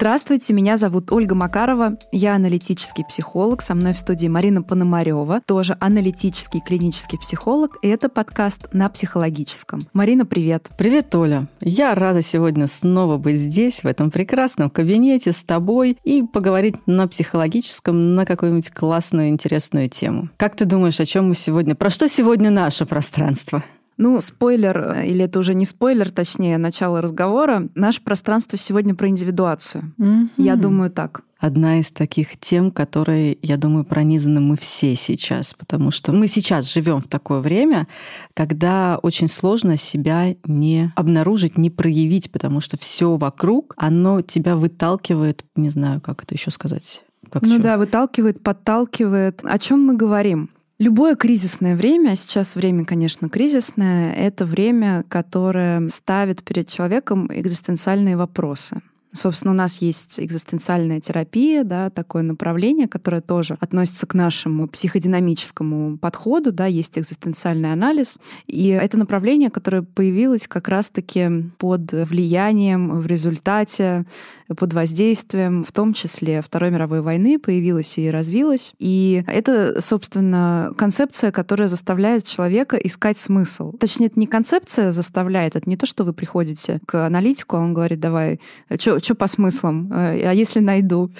Здравствуйте, меня зовут Ольга Макарова, я аналитический психолог, со мной в студии Марина Пономарева, тоже аналитический клинический психолог, и это подкаст на психологическом. Марина, привет. Привет, Оля. Я рада сегодня снова быть здесь, в этом прекрасном кабинете с тобой и поговорить на психологическом на какую-нибудь классную, интересную тему. Как ты думаешь, о чем мы сегодня? Про что сегодня наше пространство? Ну, спойлер, или это уже не спойлер, точнее, начало разговора. Наше пространство сегодня про индивидуацию. Mm-hmm. Я думаю так одна из таких тем, которые, я думаю, пронизаны мы все сейчас, потому что мы сейчас живем в такое время, когда очень сложно себя не обнаружить, не проявить, потому что все вокруг, оно тебя выталкивает, не знаю, как это еще сказать. Как ну еще? да, выталкивает, подталкивает. О чем мы говорим? Любое кризисное время, а сейчас время, конечно, кризисное, это время, которое ставит перед человеком экзистенциальные вопросы. Собственно, у нас есть экзистенциальная терапия, да, такое направление, которое тоже относится к нашему психодинамическому подходу, да, есть экзистенциальный анализ. И это направление, которое появилось как раз-таки под влиянием, в результате, под воздействием, в том числе Второй мировой войны, появилось и развилось. И это, собственно, концепция, которая заставляет человека искать смысл. Точнее, это не концепция заставляет, это не то, что вы приходите к аналитику, а он говорит, давай, что по смыслам, э, а если найду?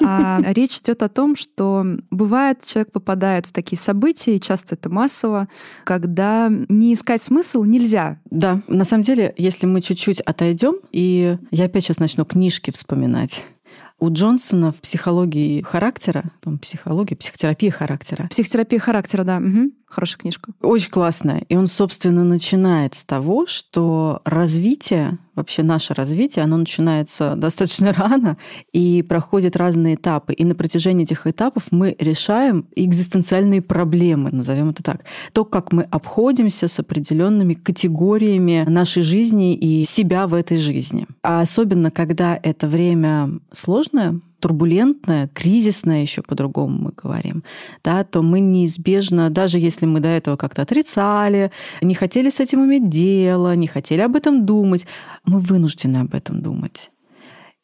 А речь идет о том, что бывает, человек попадает в такие события, и часто это массово, когда не искать смысл нельзя. Да, на самом деле, если мы чуть-чуть отойдем, и я опять сейчас начну книжки вспоминать, у Джонсона в психологии характера, психология, психотерапия характера. Психотерапия характера, да. Угу. Хорошая книжка. Очень классная. И он, собственно, начинает с того, что развитие, вообще наше развитие, оно начинается достаточно рано и проходит разные этапы. И на протяжении этих этапов мы решаем экзистенциальные проблемы, назовем это так. То, как мы обходимся с определенными категориями нашей жизни и себя в этой жизни. А особенно, когда это время сложное, турбулентная, кризисная еще по-другому мы говорим, да, то мы неизбежно, даже если мы до этого как-то отрицали, не хотели с этим иметь дело, не хотели об этом думать, мы вынуждены об этом думать.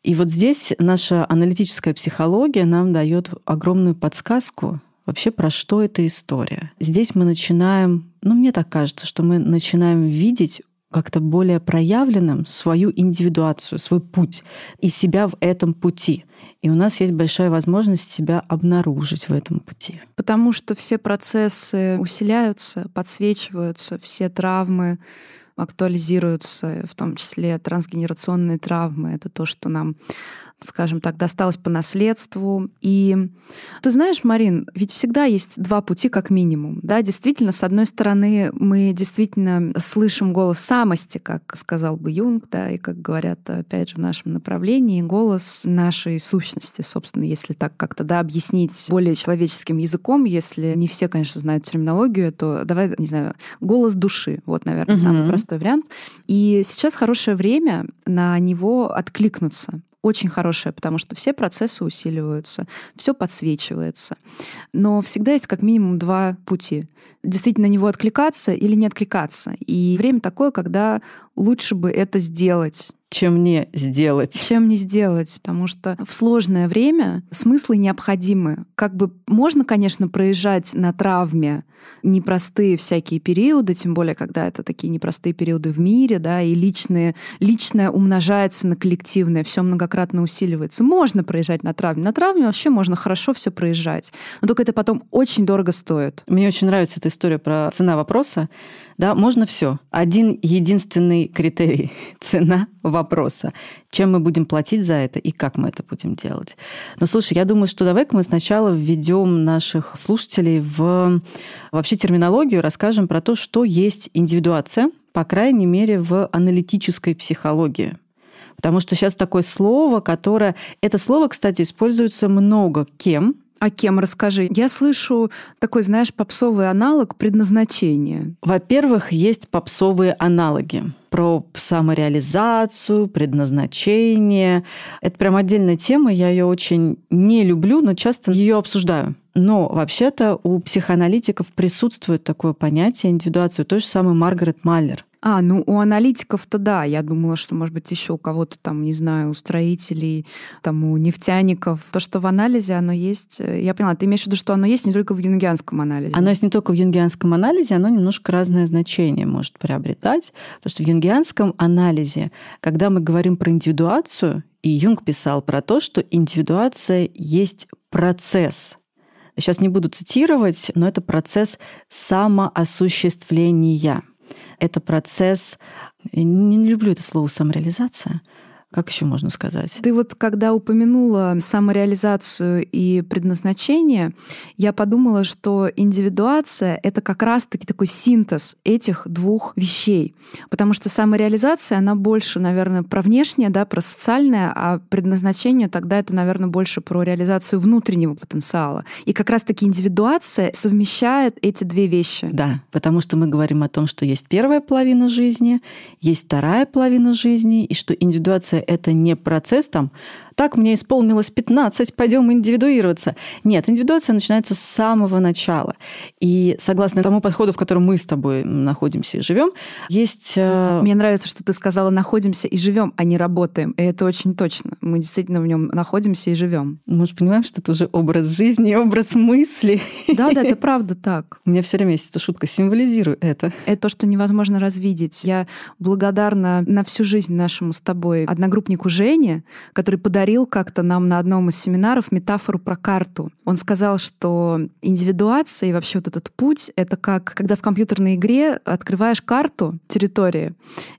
И вот здесь наша аналитическая психология нам дает огромную подсказку вообще про что эта история. Здесь мы начинаем, ну мне так кажется, что мы начинаем видеть как-то более проявленным свою индивидуацию, свой путь и себя в этом пути. И у нас есть большая возможность себя обнаружить в этом пути. Потому что все процессы усиляются, подсвечиваются, все травмы актуализируются, в том числе трансгенерационные травмы. Это то, что нам скажем так, досталось по наследству. И ты знаешь, Марин, ведь всегда есть два пути как минимум. Да, действительно, с одной стороны, мы действительно слышим голос самости, как сказал бы Юнг, да, и как говорят, опять же, в нашем направлении, голос нашей сущности, собственно, если так как-то да, объяснить более человеческим языком, если не все, конечно, знают терминологию, то давай, не знаю, голос души. Вот, наверное, угу. самый простой вариант. И сейчас хорошее время на него откликнуться очень хорошая, потому что все процессы усиливаются, все подсвечивается. Но всегда есть как минимум два пути. Действительно на него откликаться или не откликаться. И время такое, когда лучше бы это сделать чем не сделать. Чем не сделать, потому что в сложное время смыслы необходимы. Как бы можно, конечно, проезжать на травме непростые всякие периоды, тем более, когда это такие непростые периоды в мире, да, и личные, личное умножается на коллективное, все многократно усиливается. Можно проезжать на травме. На травме вообще можно хорошо все проезжать. Но только это потом очень дорого стоит. Мне очень нравится эта история про цена вопроса. Да, можно все. Один единственный критерий – цена вопроса. Чем мы будем платить за это и как мы это будем делать. Но слушай, я думаю, что давай-ка мы сначала введем наших слушателей в вообще терминологию, расскажем про то, что есть индивидуация, по крайней мере, в аналитической психологии. Потому что сейчас такое слово, которое... Это слово, кстати, используется много кем, а кем, расскажи. Я слышу такой, знаешь, попсовый аналог предназначения. Во-первых, есть попсовые аналоги про самореализацию, предназначение. Это прям отдельная тема, я ее очень не люблю, но часто ее обсуждаю. Но вообще-то у психоаналитиков присутствует такое понятие индивидуацию, той же самой Маргарет Маллер. А, ну у аналитиков-то да. Я думала, что, может быть, еще у кого-то там, не знаю, у строителей, там, у нефтяников. То, что в анализе оно есть. Э, я поняла, ты имеешь в виду, что оно есть не только в юнгианском анализе? Оно есть не только в юнгианском анализе, оно немножко разное значение может приобретать. Потому что в юнгианском анализе, когда мы говорим про индивидуацию, и Юнг писал про то, что индивидуация есть процесс. Сейчас не буду цитировать, но это процесс самоосуществления. Это процесс, не люблю это слово самореализация, как еще можно сказать? Ты вот когда упомянула самореализацию и предназначение, я подумала, что индивидуация — это как раз-таки такой синтез этих двух вещей. Потому что самореализация, она больше, наверное, про внешнее, да, про социальное, а предназначение тогда это, наверное, больше про реализацию внутреннего потенциала. И как раз-таки индивидуация совмещает эти две вещи. Да, потому что мы говорим о том, что есть первая половина жизни, есть вторая половина жизни, и что индивидуация это не процесс там так, мне исполнилось 15, пойдем индивидуироваться. Нет, индивидуация начинается с самого начала. И согласно тому подходу, в котором мы с тобой находимся и живем, есть... Э, мне нравится, что ты сказала «находимся и живем, а не работаем». И это очень точно. Мы действительно в нем находимся и живем. Мы же понимаем, что это уже образ жизни, образ мысли. Да, да, это правда так. У меня все время есть эта шутка «символизирую это». Это то, что невозможно развидеть. Я благодарна на всю жизнь нашему с тобой одногруппнику Жене, который подарил говорил как-то нам на одном из семинаров метафору про карту. Он сказал, что индивидуация и вообще вот этот путь — это как, когда в компьютерной игре открываешь карту территории,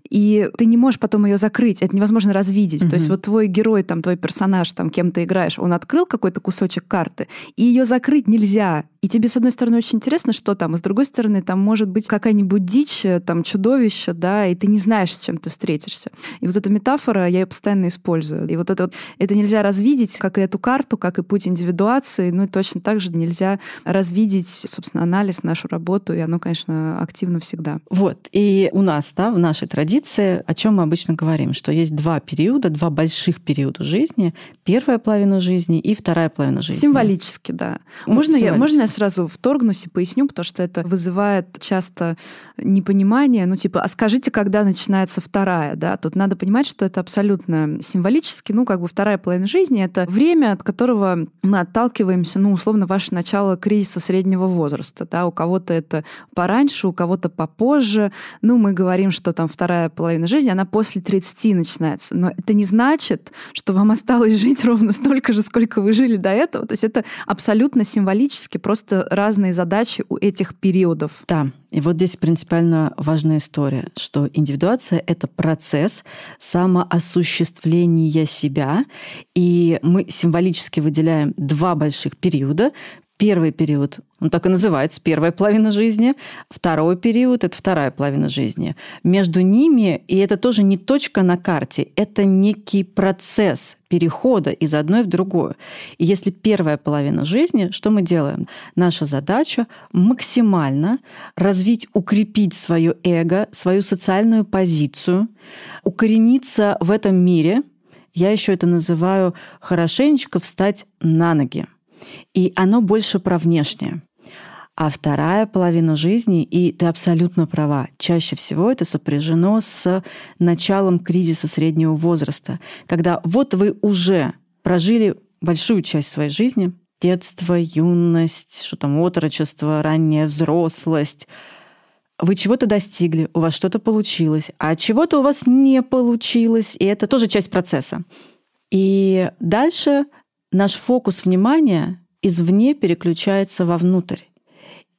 и ты не можешь потом ее закрыть, это невозможно развидеть. Mm-hmm. То есть вот твой герой, там, твой персонаж, там, кем ты играешь, он открыл какой-то кусочек карты, и ее закрыть нельзя. И тебе, с одной стороны, очень интересно, что там, а с другой стороны, там может быть какая-нибудь дичь, там, чудовище, да, и ты не знаешь, с чем ты встретишься. И вот эта метафора, я ее постоянно использую. И вот это вот, это нельзя развидеть, как и эту карту, как и путь индивидуации, ну и точно так же нельзя развидеть, собственно, анализ, нашу работу, и оно, конечно, активно всегда. Вот, и у нас, да, в нашей традиции, о чем мы обычно говорим, что есть два периода, два больших периода жизни, первая половина жизни и вторая половина жизни. Символически, да. Ну, можно, символически. Я, можно я сразу вторгнусь и поясню, потому что это вызывает часто непонимание. Ну, типа, а скажите, когда начинается вторая, да? Тут надо понимать, что это абсолютно символически. Ну, как бы вторая половина жизни — это время, от которого мы отталкиваемся, ну, условно, ваше начало кризиса среднего возраста, да? У кого-то это пораньше, у кого-то попозже. Ну, мы говорим, что там вторая половина жизни, она после 30 начинается. Но это не значит, что вам осталось жить ровно столько же, сколько вы жили до этого. То есть это абсолютно символически, просто разные задачи у этих периодов. Да, и вот здесь принципиально важная история, что индивидуация — это процесс самоосуществления себя, и мы символически выделяем два больших периода. Первый период, он так и называется, первая половина жизни. Второй период – это вторая половина жизни. Между ними, и это тоже не точка на карте, это некий процесс перехода из одной в другую. И если первая половина жизни, что мы делаем? Наша задача максимально развить, укрепить свое эго, свою социальную позицию, укорениться в этом мире. Я еще это называю хорошенечко встать на ноги. И оно больше про внешнее. А вторая половина жизни, и ты абсолютно права, чаще всего это сопряжено с началом кризиса среднего возраста, когда вот вы уже прожили большую часть своей жизни, детство, юность, что там, отрочество, ранняя взрослость, вы чего-то достигли, у вас что-то получилось, а чего-то у вас не получилось, и это тоже часть процесса. И дальше наш фокус внимания извне переключается вовнутрь.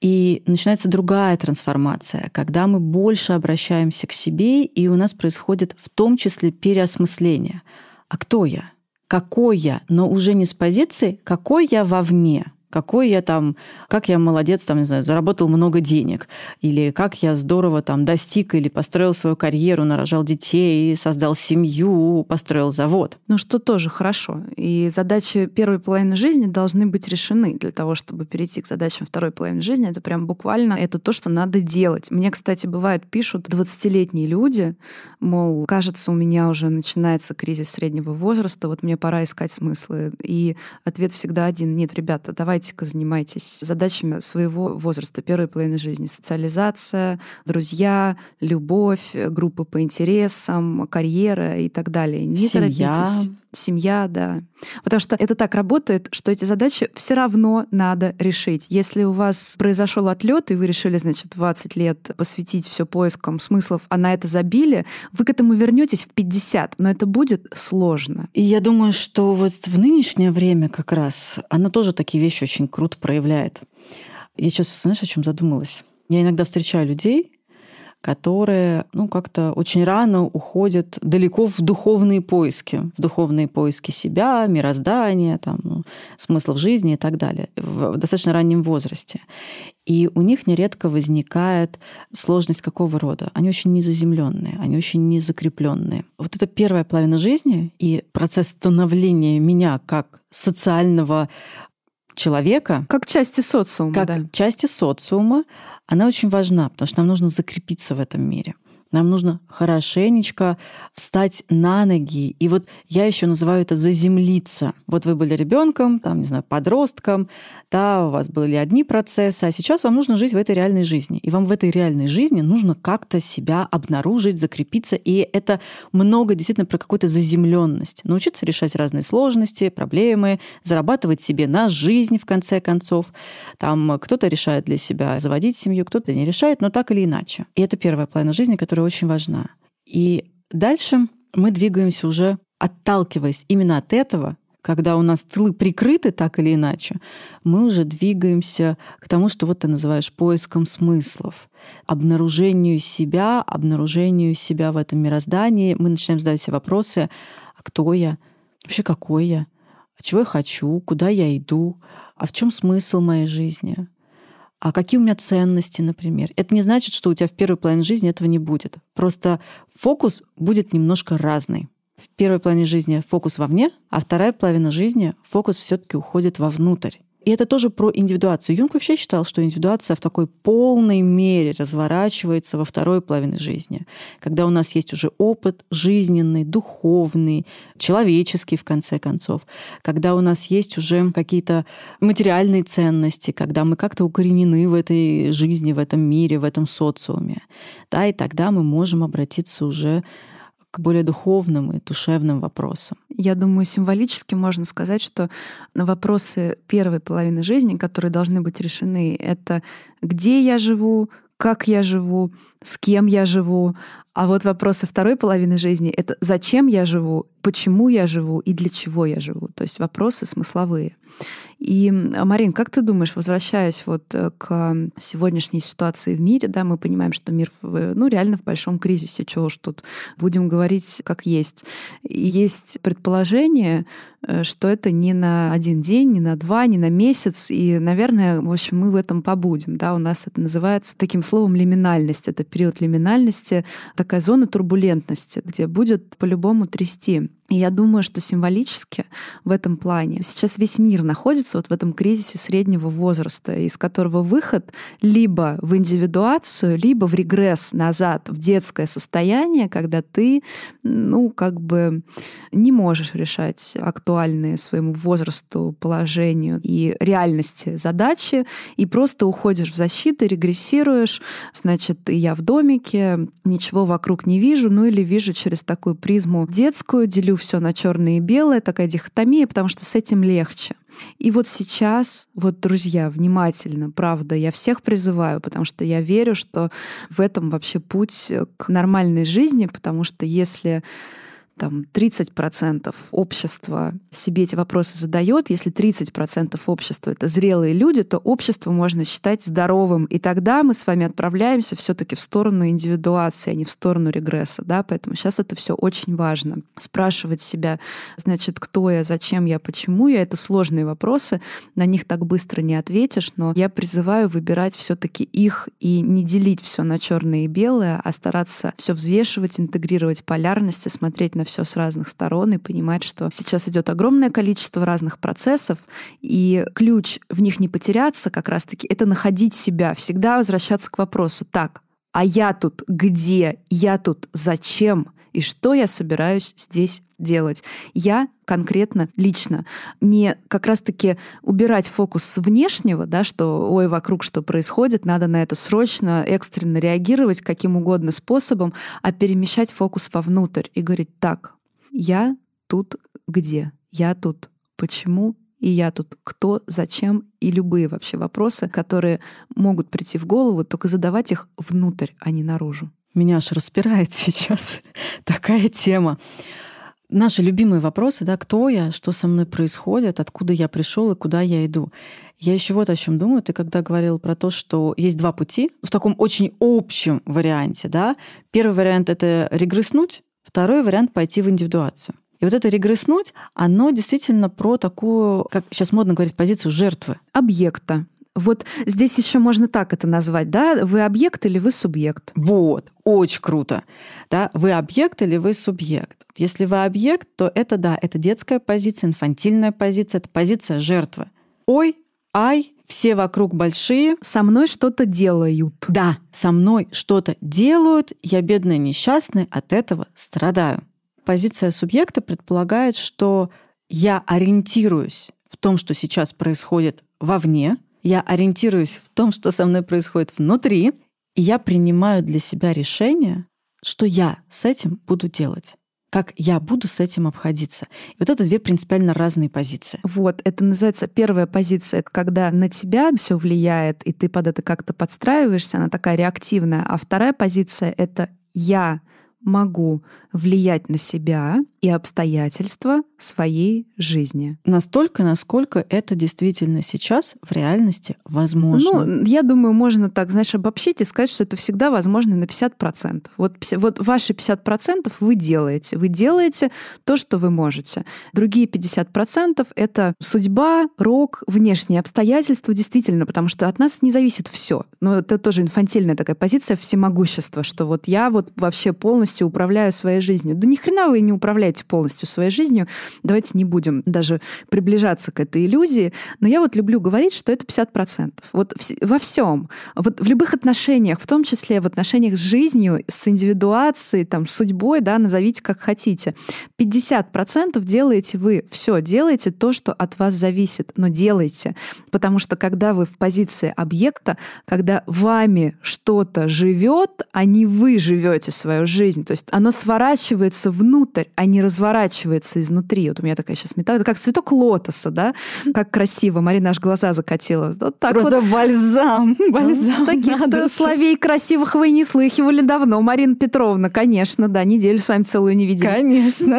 И начинается другая трансформация, когда мы больше обращаемся к себе, и у нас происходит в том числе переосмысление. А кто я? Какой я? Но уже не с позиции «какой я вовне», какой я там, как я молодец, там, не знаю, заработал много денег, или как я здорово там достиг или построил свою карьеру, нарожал детей, создал семью, построил завод. Ну, что тоже хорошо. И задачи первой половины жизни должны быть решены для того, чтобы перейти к задачам второй половины жизни. Это прям буквально это то, что надо делать. Мне, кстати, бывает, пишут 20-летние люди, мол, кажется, у меня уже начинается кризис среднего возраста, вот мне пора искать смыслы. И ответ всегда один. Нет, ребята, давайте давайте-ка занимайтесь задачами своего возраста, первой половины жизни. Социализация, друзья, любовь, группы по интересам, карьера и так далее. Не Семья. торопитесь семья, да. Потому что это так работает, что эти задачи все равно надо решить. Если у вас произошел отлет, и вы решили, значит, 20 лет посвятить все поискам смыслов, а на это забили, вы к этому вернетесь в 50, но это будет сложно. И я думаю, что вот в нынешнее время как раз она тоже такие вещи очень круто проявляет. Я сейчас, знаешь, о чем задумалась? Я иногда встречаю людей, которые ну, как-то очень рано уходят далеко в духовные поиски, в духовные поиски себя, мироздания, там, ну, смыслов жизни и так далее, в достаточно раннем возрасте. И у них нередко возникает сложность какого рода? Они очень незаземленные, они очень незакрепленные. Вот это первая половина жизни и процесс становления меня как социального человека. Как части социума, как да. части социума, она очень важна, потому что нам нужно закрепиться в этом мире. Нам нужно хорошенечко встать на ноги. И вот я еще называю это заземлиться. Вот вы были ребенком, там, не знаю, подростком, да, у вас были одни процессы, а сейчас вам нужно жить в этой реальной жизни. И вам в этой реальной жизни нужно как-то себя обнаружить, закрепиться. И это много действительно про какую-то заземленность. Научиться решать разные сложности, проблемы, зарабатывать себе на жизнь, в конце концов. Там кто-то решает для себя заводить семью, кто-то не решает, но так или иначе. И это первая половина жизни, которая которая очень важна. И дальше мы двигаемся уже отталкиваясь именно от этого, когда у нас тылы прикрыты так или иначе, мы уже двигаемся к тому, что вот ты называешь поиском смыслов, обнаружению себя, обнаружению себя в этом мироздании. Мы начинаем задавать себе вопросы, а кто я, вообще какой я, а чего я хочу, куда я иду, а в чем смысл моей жизни, а какие у меня ценности, например. Это не значит, что у тебя в первой половине жизни этого не будет. Просто фокус будет немножко разный. В первой половине жизни фокус вовне, а вторая половина жизни фокус все-таки уходит вовнутрь. И это тоже про индивидуацию. Юнг вообще считал, что индивидуация в такой полной мере разворачивается во второй половине жизни, когда у нас есть уже опыт жизненный, духовный, человеческий, в конце концов, когда у нас есть уже какие-то материальные ценности, когда мы как-то укоренены в этой жизни, в этом мире, в этом социуме. Да, и тогда мы можем обратиться уже к более духовным и душевным вопросам. Я думаю, символически можно сказать, что на вопросы первой половины жизни, которые должны быть решены, это где я живу, как я живу, с кем я живу. А вот вопросы второй половины жизни — это зачем я живу, почему я живу и для чего я живу. То есть вопросы смысловые. И, Марин, как ты думаешь, возвращаясь вот э, к сегодняшней ситуации в мире, да, мы понимаем, что мир, ну, реально в большом кризисе, чего уж тут будем говорить как есть. Есть предположение, э, что это не на один день, не на два, не на месяц, и, наверное, в общем, мы в этом побудем, да, у нас это называется таким словом лиминальность, это период лиминальности, такая зона турбулентности, где будет по-любому трясти. И я думаю, что символически в этом плане сейчас весь мир находится вот в этом кризисе среднего возраста, из которого выход либо в индивидуацию, либо в регресс назад, в детское состояние, когда ты, ну, как бы не можешь решать актуальные своему возрасту, положению и реальности задачи, и просто уходишь в защиту, регрессируешь, значит, я в домике, ничего вокруг не вижу, ну или вижу через такую призму детскую, делю все на черное и белое, такая дихотомия, потому что с этим легче. И вот сейчас, вот, друзья, внимательно, правда, я всех призываю, потому что я верю, что в этом вообще путь к нормальной жизни, потому что если там 30% общества себе эти вопросы задает, если 30% общества это зрелые люди, то общество можно считать здоровым. И тогда мы с вами отправляемся все-таки в сторону индивидуации, а не в сторону регресса. Да? Поэтому сейчас это все очень важно. Спрашивать себя, значит, кто я, зачем я, почему я, это сложные вопросы, на них так быстро не ответишь, но я призываю выбирать все-таки их и не делить все на черное и белое, а стараться все взвешивать, интегрировать полярности, смотреть на на все с разных сторон и понимать, что сейчас идет огромное количество разных процессов, и ключ в них не потеряться как раз-таки это находить себя, всегда возвращаться к вопросу, так, а я тут где? Я тут зачем? И что я собираюсь здесь делать. Я конкретно, лично, не как раз-таки убирать фокус с внешнего, да, что ой, вокруг что происходит, надо на это срочно, экстренно реагировать каким угодно способом, а перемещать фокус вовнутрь и говорить, так, я тут где? Я тут почему? И я тут кто, зачем и любые вообще вопросы, которые могут прийти в голову, только задавать их внутрь, а не наружу. Меня аж распирает сейчас такая тема. Наши любимые вопросы, да, кто я, что со мной происходит, откуда я пришел и куда я иду. Я еще вот о чем думаю. Ты когда говорил про то, что есть два пути в таком очень общем варианте, да. Первый вариант — это регресснуть, второй вариант — пойти в индивидуацию. И вот это регресснуть, оно действительно про такую, как сейчас модно говорить, позицию жертвы. Объекта. Вот здесь еще можно так это назвать, да? Вы объект или вы субъект? Вот, очень круто. Да? Вы объект или вы субъект? Если вы объект, то это да, это детская позиция, инфантильная позиция, это позиция жертвы. Ой, ай, все вокруг большие. Со мной что-то делают. Да, со мной что-то делают, я бедная несчастная, от этого страдаю. Позиция субъекта предполагает, что я ориентируюсь в том, что сейчас происходит вовне, я ориентируюсь в том, что со мной происходит внутри, и я принимаю для себя решение, что я с этим буду делать как я буду с этим обходиться. И вот это две принципиально разные позиции. Вот, это называется первая позиция, это когда на тебя все влияет, и ты под это как-то подстраиваешься, она такая реактивная. А вторая позиция — это я могу влиять на себя и обстоятельства своей жизни. Настолько, насколько это действительно сейчас в реальности возможно. Ну, я думаю, можно так, знаешь, обобщить и сказать, что это всегда возможно на 50%. Вот, вот ваши 50% вы делаете. Вы делаете то, что вы можете. Другие 50% — это судьба, рок, внешние обстоятельства, действительно, потому что от нас не зависит все. Но это тоже инфантильная такая позиция всемогущества, что вот я вот вообще полностью управляю своей жизнью. Да ни хрена вы не управляете полностью своей жизнью. Давайте не будем даже приближаться к этой иллюзии. Но я вот люблю говорить, что это 50%. Вот во всем. Вот в любых отношениях, в том числе в отношениях с жизнью, с индивидуацией, там, судьбой, да, назовите как хотите. 50% делаете вы. Все, делаете то, что от вас зависит, но делайте. Потому что когда вы в позиции объекта, когда вами что-то живет, а не вы живете свою жизнь, то есть оно сворачивается внутрь, а не разворачивается изнутри. Вот у меня такая сейчас метафора. Это как цветок лотоса, да? Как красиво. Марина аж глаза закатила. Вот так Просто вот. бальзам. Ну, бальзам. Ну, таких словей красивых вы не слыхивали давно. Марина Петровна, конечно, да. Неделю с вами целую не виделись. Конечно.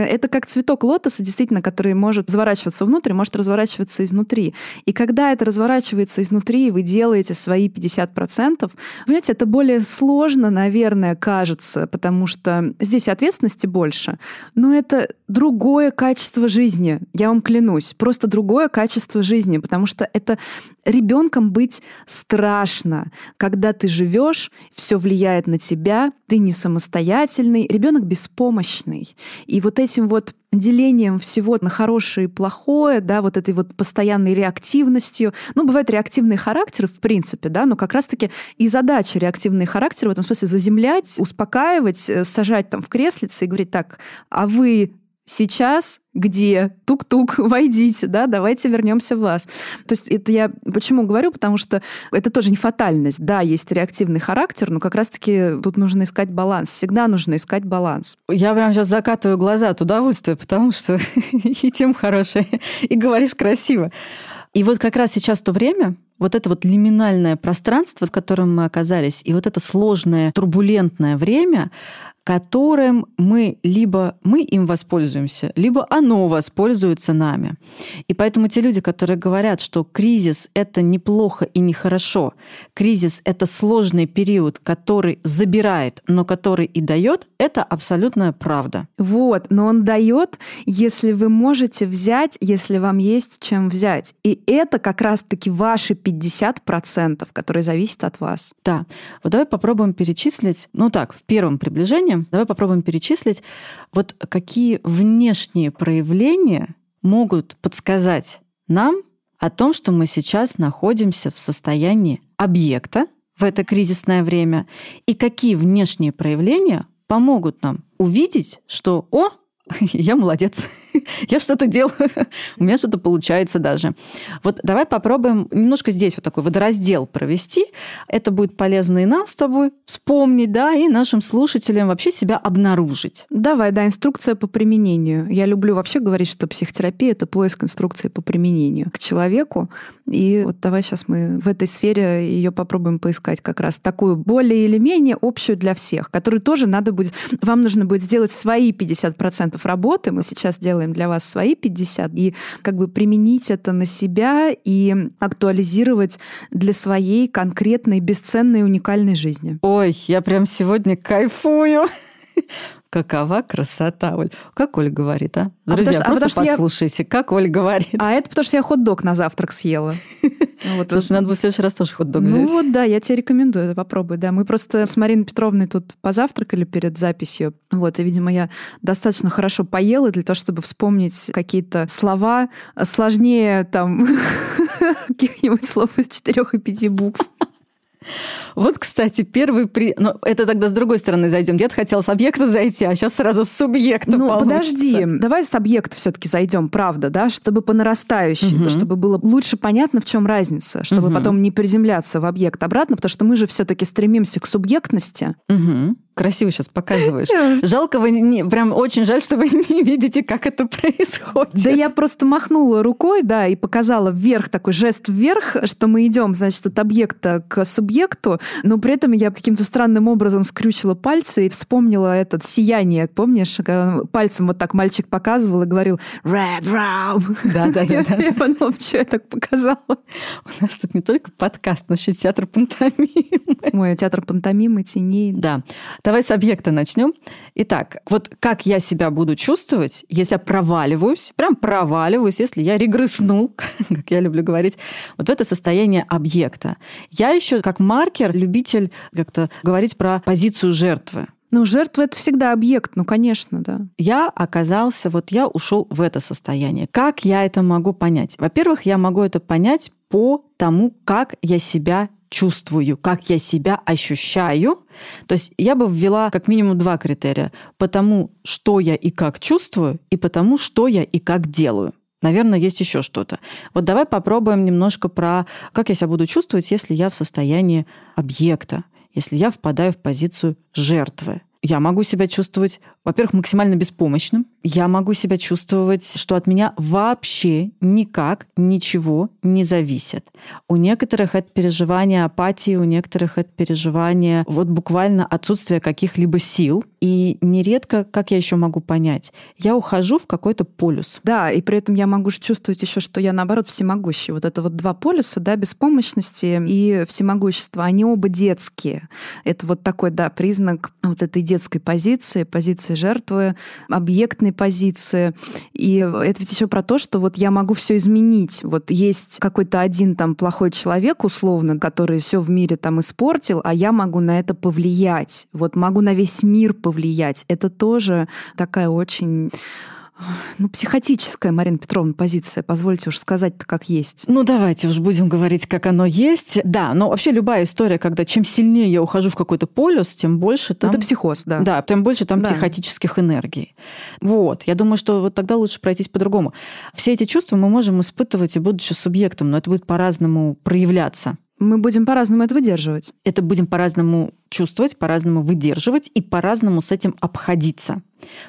Это как цветок лотоса, действительно, который может разворачиваться внутрь, может разворачиваться изнутри. И когда это разворачивается изнутри, вы делаете свои 50%, понимаете, это более сложно, наверное, кажется, потому что здесь ответственности больше, но это другое качество жизни, я вам клянусь, просто другое качество жизни, потому что это ребенком быть страшно, когда ты живешь, все влияет на тебя, ты не самостоятельный, ребенок беспомощный. И вот этим вот делением всего на хорошее и плохое, да, вот этой вот постоянной реактивностью. Ну, бывают реактивные характеры, в принципе, да, но как раз-таки и задача реактивный характер в этом смысле заземлять, успокаивать, э, сажать там в креслице и говорить так, а вы сейчас где? Тук-тук, войдите, да, давайте вернемся в вас. То есть это я почему говорю? Потому что это тоже не фатальность. Да, есть реактивный характер, но как раз-таки тут нужно искать баланс. Всегда нужно искать баланс. Я прям сейчас закатываю глаза от удовольствия, потому что и тем хорошая, и говоришь красиво. И вот как раз сейчас то время, вот это вот лиминальное пространство, в котором мы оказались, и вот это сложное, турбулентное время, которым мы либо мы им воспользуемся, либо оно воспользуется нами. И поэтому те люди, которые говорят, что кризис — это неплохо и нехорошо, кризис — это сложный период, который забирает, но который и дает, это абсолютная правда. Вот, но он дает, если вы можете взять, если вам есть чем взять. И это как раз-таки ваши 50%, которые зависят от вас. Да. Вот давай попробуем перечислить, ну так, в первом приближении, Давай попробуем перечислить, вот какие внешние проявления могут подсказать нам о том, что мы сейчас находимся в состоянии объекта в это кризисное время, и какие внешние проявления помогут нам увидеть, что «О, я молодец, я что-то делаю, у меня что-то получается даже. Вот давай попробуем немножко здесь вот такой водораздел провести. Это будет полезно и нам с тобой вспомнить, да, и нашим слушателям вообще себя обнаружить. Давай, да, инструкция по применению. Я люблю вообще говорить, что психотерапия — это поиск инструкции по применению к человеку. И вот давай сейчас мы в этой сфере ее попробуем поискать как раз такую более или менее общую для всех, которую тоже надо будет... Вам нужно будет сделать свои 50% работы. Мы сейчас делаем для вас свои 50, и как бы применить это на себя и актуализировать для своей конкретной, бесценной, уникальной жизни. Ой, я прям сегодня кайфую. Какова красота, Оль. Как Оля говорит, а? а Друзья, а просто потому, послушайте, я... как Оля говорит. А это потому, что я хот-дог на завтрак съела. Вот, Слушай, надо будет в следующий раз тоже хот-дог ну взять. Ну вот, да, я тебе рекомендую, попробуй. Да. Мы просто с Мариной Петровной тут позавтракали перед записью. Вот, и, видимо, я достаточно хорошо поела для того, чтобы вспомнить какие-то слова сложнее там каких-нибудь слов из четырех и пяти букв. Вот, кстати, первый при... Ну, это тогда с другой стороны зайдем. Дед хотел с объекта зайти, а сейчас сразу с субъекта Ну, получится. подожди. Давай с объекта все-таки зайдем, правда, да, чтобы по нарастающей, угу. чтобы было лучше понятно, в чем разница, чтобы угу. потом не приземляться в объект обратно, потому что мы же все-таки стремимся к субъектности. Угу красиво сейчас показываешь. Жалко, вы не, прям очень жаль, что вы не видите, как это происходит. Да я просто махнула рукой, да, и показала вверх, такой жест вверх, что мы идем, значит, от объекта к субъекту, но при этом я каким-то странным образом скрючила пальцы и вспомнила этот сияние. Помнишь, пальцем вот так мальчик показывал и говорил «Red Room». Да, да, я, я подумала, что я так показала. У нас тут не только подкаст, но еще театр пантомимы. Мой театр пантомимы, теней. Да. Давай с объекта начнем. Итак, вот как я себя буду чувствовать, если я проваливаюсь, прям проваливаюсь, если я регресснул, как я люблю говорить, вот в это состояние объекта. Я еще как маркер любитель как-то говорить про позицию жертвы. Ну, жертва это всегда объект, ну, конечно, да. Я оказался, вот я ушел в это состояние. Как я это могу понять? Во-первых, я могу это понять по тому, как я себя чувствую, как я себя ощущаю. То есть я бы ввела как минимум два критерия. Потому, что я и как чувствую, и потому, что я и как делаю. Наверное, есть еще что-то. Вот давай попробуем немножко про, как я себя буду чувствовать, если я в состоянии объекта, если я впадаю в позицию жертвы. Я могу себя чувствовать, во-первых, максимально беспомощным. Я могу себя чувствовать, что от меня вообще никак ничего не зависит. У некоторых это переживание апатии, у некоторых это переживание вот буквально отсутствия каких-либо сил. И нередко, как я еще могу понять, я ухожу в какой-то полюс. Да, и при этом я могу чувствовать еще, что я наоборот всемогущий. Вот это вот два полюса, да, беспомощности и всемогущества, они оба детские. Это вот такой, да, признак вот этой детской позиции, позиции жертвы, объектной позиции. И это ведь еще про то, что вот я могу все изменить. Вот есть какой-то один там плохой человек, условно, который все в мире там испортил, а я могу на это повлиять. Вот могу на весь мир повлиять. Это тоже такая очень ну, психотическая, Марина Петровна, позиция, позвольте уж сказать-то как есть. Ну, давайте уж будем говорить, как оно есть. Да, но вообще любая история, когда чем сильнее я ухожу в какой-то полюс, тем больше там... Это психоз, да. Да, тем больше там да. психотических энергий. Вот, я думаю, что вот тогда лучше пройтись по-другому. Все эти чувства мы можем испытывать и будучи субъектом, но это будет по-разному проявляться. Мы будем по-разному это выдерживать. Это будем по-разному чувствовать, по-разному выдерживать и по-разному с этим обходиться.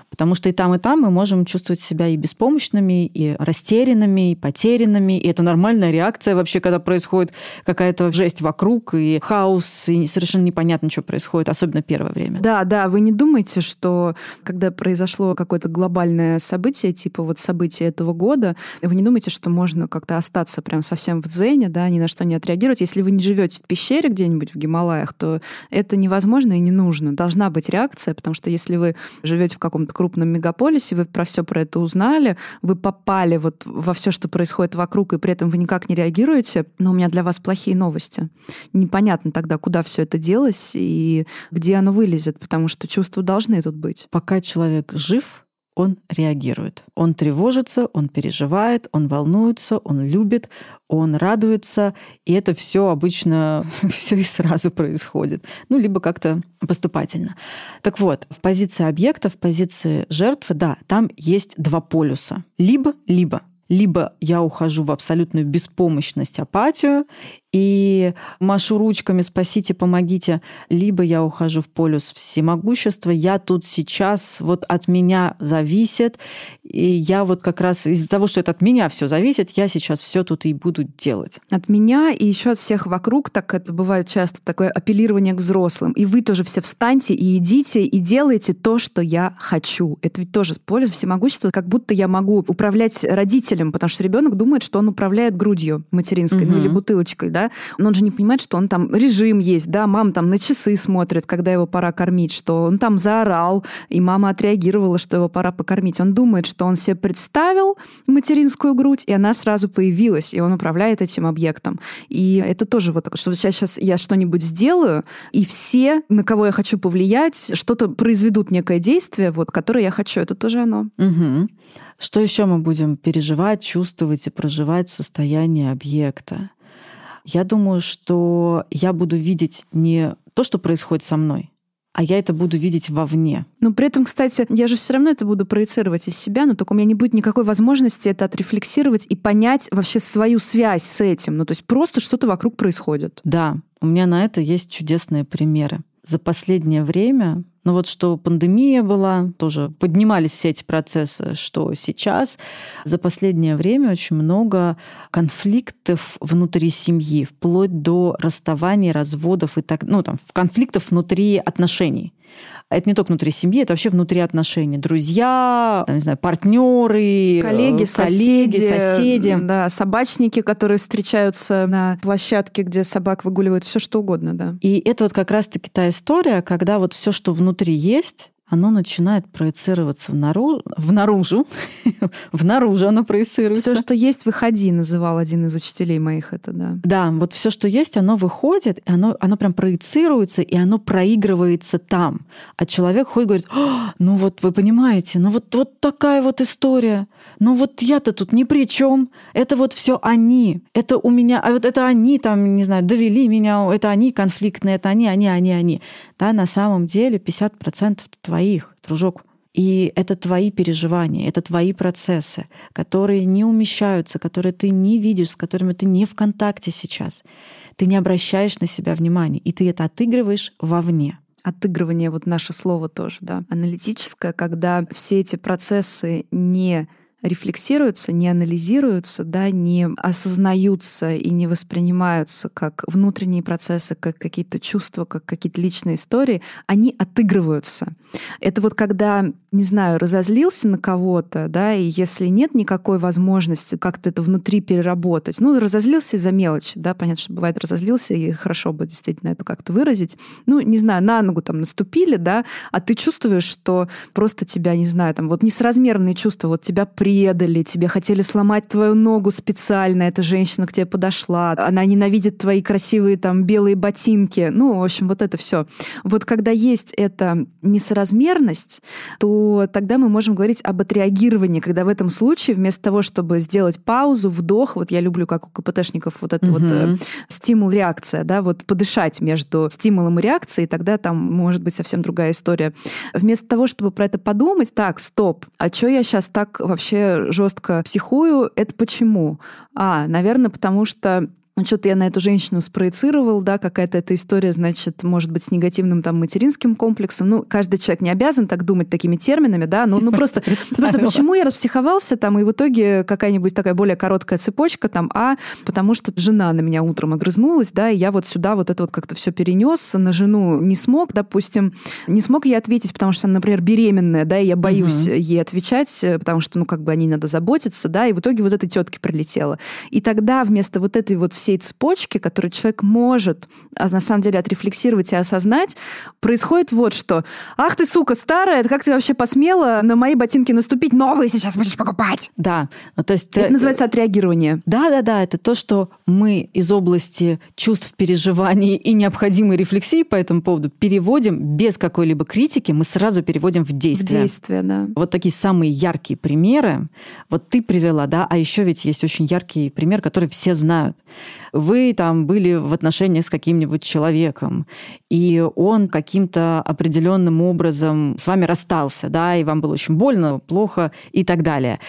Потому что и там, и там мы можем чувствовать себя и беспомощными, и растерянными, и потерянными. И это нормальная реакция вообще, когда происходит какая-то жесть вокруг, и хаос, и совершенно непонятно, что происходит, особенно первое время. Да, да, вы не думайте, что когда произошло какое-то глобальное событие, типа вот события этого года, вы не думайте, что можно как-то остаться прям совсем в дзене, да, ни на что не отреагировать. Если вы не живете в пещере где-нибудь в Гималаях, то это невозможно и не нужно. Должна быть реакция, потому что если вы живете в каком-то крупном мегаполисе, вы про все про это узнали, вы попали вот во все, что происходит вокруг, и при этом вы никак не реагируете, но у меня для вас плохие новости. Непонятно тогда, куда все это делось и где оно вылезет, потому что чувства должны тут быть. Пока человек жив, он реагирует. Он тревожится, он переживает, он волнуется, он любит, он радуется, и это все обычно все и сразу происходит. Ну, либо как-то поступательно. Так вот, в позиции объекта, в позиции жертвы, да, там есть два полюса. Либо-либо либо я ухожу в абсолютную беспомощность, апатию, и машу ручками «спасите, помогите», либо я ухожу в полюс всемогущества, я тут сейчас, вот от меня зависит, и я вот как раз из-за того, что это от меня все зависит, я сейчас все тут и буду делать. От меня и еще от всех вокруг, так это бывает часто, такое апеллирование к взрослым. И вы тоже все встаньте и идите, и делайте то, что я хочу. Это ведь тоже полюс всемогущества, как будто я могу управлять родителем, потому что ребенок думает, что он управляет грудью материнской, угу. ну или бутылочкой, да, но он же не понимает, что он там режим есть, да, мама там на часы смотрит, когда его пора кормить, что он там заорал, и мама отреагировала, что его пора покормить. Он думает, что он себе представил материнскую грудь, и она сразу появилась, и он управляет этим объектом. И это тоже вот что сейчас, сейчас я что-нибудь сделаю, и все, на кого я хочу повлиять, что-то произведут некое действие, вот, которое я хочу. Это тоже оно. Угу. Что еще мы будем переживать, чувствовать и проживать в состоянии объекта? Я думаю, что я буду видеть не то, что происходит со мной, а я это буду видеть вовне. Но при этом, кстати, я же все равно это буду проецировать из себя, но только у меня не будет никакой возможности это отрефлексировать и понять вообще свою связь с этим. Ну, то есть просто что-то вокруг происходит. Да, у меня на это есть чудесные примеры. За последнее время но вот что пандемия была, тоже поднимались все эти процессы, что сейчас за последнее время очень много конфликтов внутри семьи, вплоть до расставаний, разводов и так, ну там, конфликтов внутри отношений. Это не только внутри семьи, это вообще внутри отношений. Друзья, там, не знаю, партнеры, коллеги, э, коллеги соседи, соседи. Да, собачники, которые встречаются на площадке, где собак выгуливают, все что угодно, да. И это вот как раз-таки та история, когда вот все, что внутри есть, оно начинает проецироваться в наружу, в наружу, в наружу оно проецируется. Все, что есть, выходи, называл один из учителей моих это, да. Да, вот все, что есть, оно выходит, и оно, оно прям проецируется, и оно проигрывается там. А человек ходит и говорит, ну вот вы понимаете, ну вот, вот такая вот история. Ну вот я-то тут ни при чем. Это вот все они. Это у меня, а вот это они там, не знаю, довели меня, это они конфликтные, это они, они, они, они. Да, на самом деле 50% твоих, дружок. И это твои переживания, это твои процессы, которые не умещаются, которые ты не видишь, с которыми ты не в контакте сейчас. Ты не обращаешь на себя внимания, и ты это отыгрываешь вовне отыгрывание, вот наше слово тоже, да, аналитическое, когда все эти процессы не рефлексируются, не анализируются, да, не осознаются и не воспринимаются как внутренние процессы, как какие-то чувства, как какие-то личные истории, они отыгрываются. Это вот когда, не знаю, разозлился на кого-то, да, и если нет никакой возможности как-то это внутри переработать, ну, разозлился из-за мелочи, да, понятно, что бывает разозлился, и хорошо бы действительно это как-то выразить. Ну, не знаю, на ногу там наступили, да, а ты чувствуешь, что просто тебя, не знаю, там вот несоразмерные чувства, вот тебя при предали, тебе хотели сломать твою ногу специально, эта женщина к тебе подошла, она ненавидит твои красивые там белые ботинки. Ну, в общем, вот это все. Вот когда есть эта несоразмерность, то тогда мы можем говорить об отреагировании, когда в этом случае вместо того, чтобы сделать паузу, вдох, вот я люблю, как у КПТшников, вот это угу. вот э, стимул-реакция, да, вот подышать между стимулом и реакцией, тогда там может быть совсем другая история. Вместо того, чтобы про это подумать, так, стоп, а что я сейчас так вообще жестко психую. Это почему? А, наверное, потому что что-то я на эту женщину спроецировал, да, какая-то эта история, значит, может быть, с негативным там материнским комплексом. Ну, каждый человек не обязан так думать такими терминами, да, но ну, просто, просто почему я распсиховался там, и в итоге какая-нибудь такая более короткая цепочка там, а потому что жена на меня утром огрызнулась, да, и я вот сюда вот это вот как-то все перенес, на жену не смог, допустим, не смог ей ответить, потому что она, например, беременная, да, и я боюсь угу. ей отвечать, потому что, ну, как бы о ней надо заботиться, да, и в итоге вот этой тетке прилетело. И тогда вместо вот этой вот всей всей цепочки, которую человек может а на самом деле отрефлексировать и осознать, происходит вот что. Ах ты, сука, старая, как ты вообще посмела на мои ботинки наступить? Новые сейчас будешь покупать. Да. Ну, то есть, это называется отреагирование. Да-да-да, это то, что мы из области чувств, переживаний и необходимой рефлексии по этому поводу переводим без какой-либо критики, мы сразу переводим в действие. В действие, да. Вот такие самые яркие примеры. Вот ты привела, да, а еще ведь есть очень яркий пример, который все знают. Вы там были в отношениях с каким-нибудь человеком, и он каким-то определенным образом с вами расстался, да, и вам было очень больно, плохо и так далее.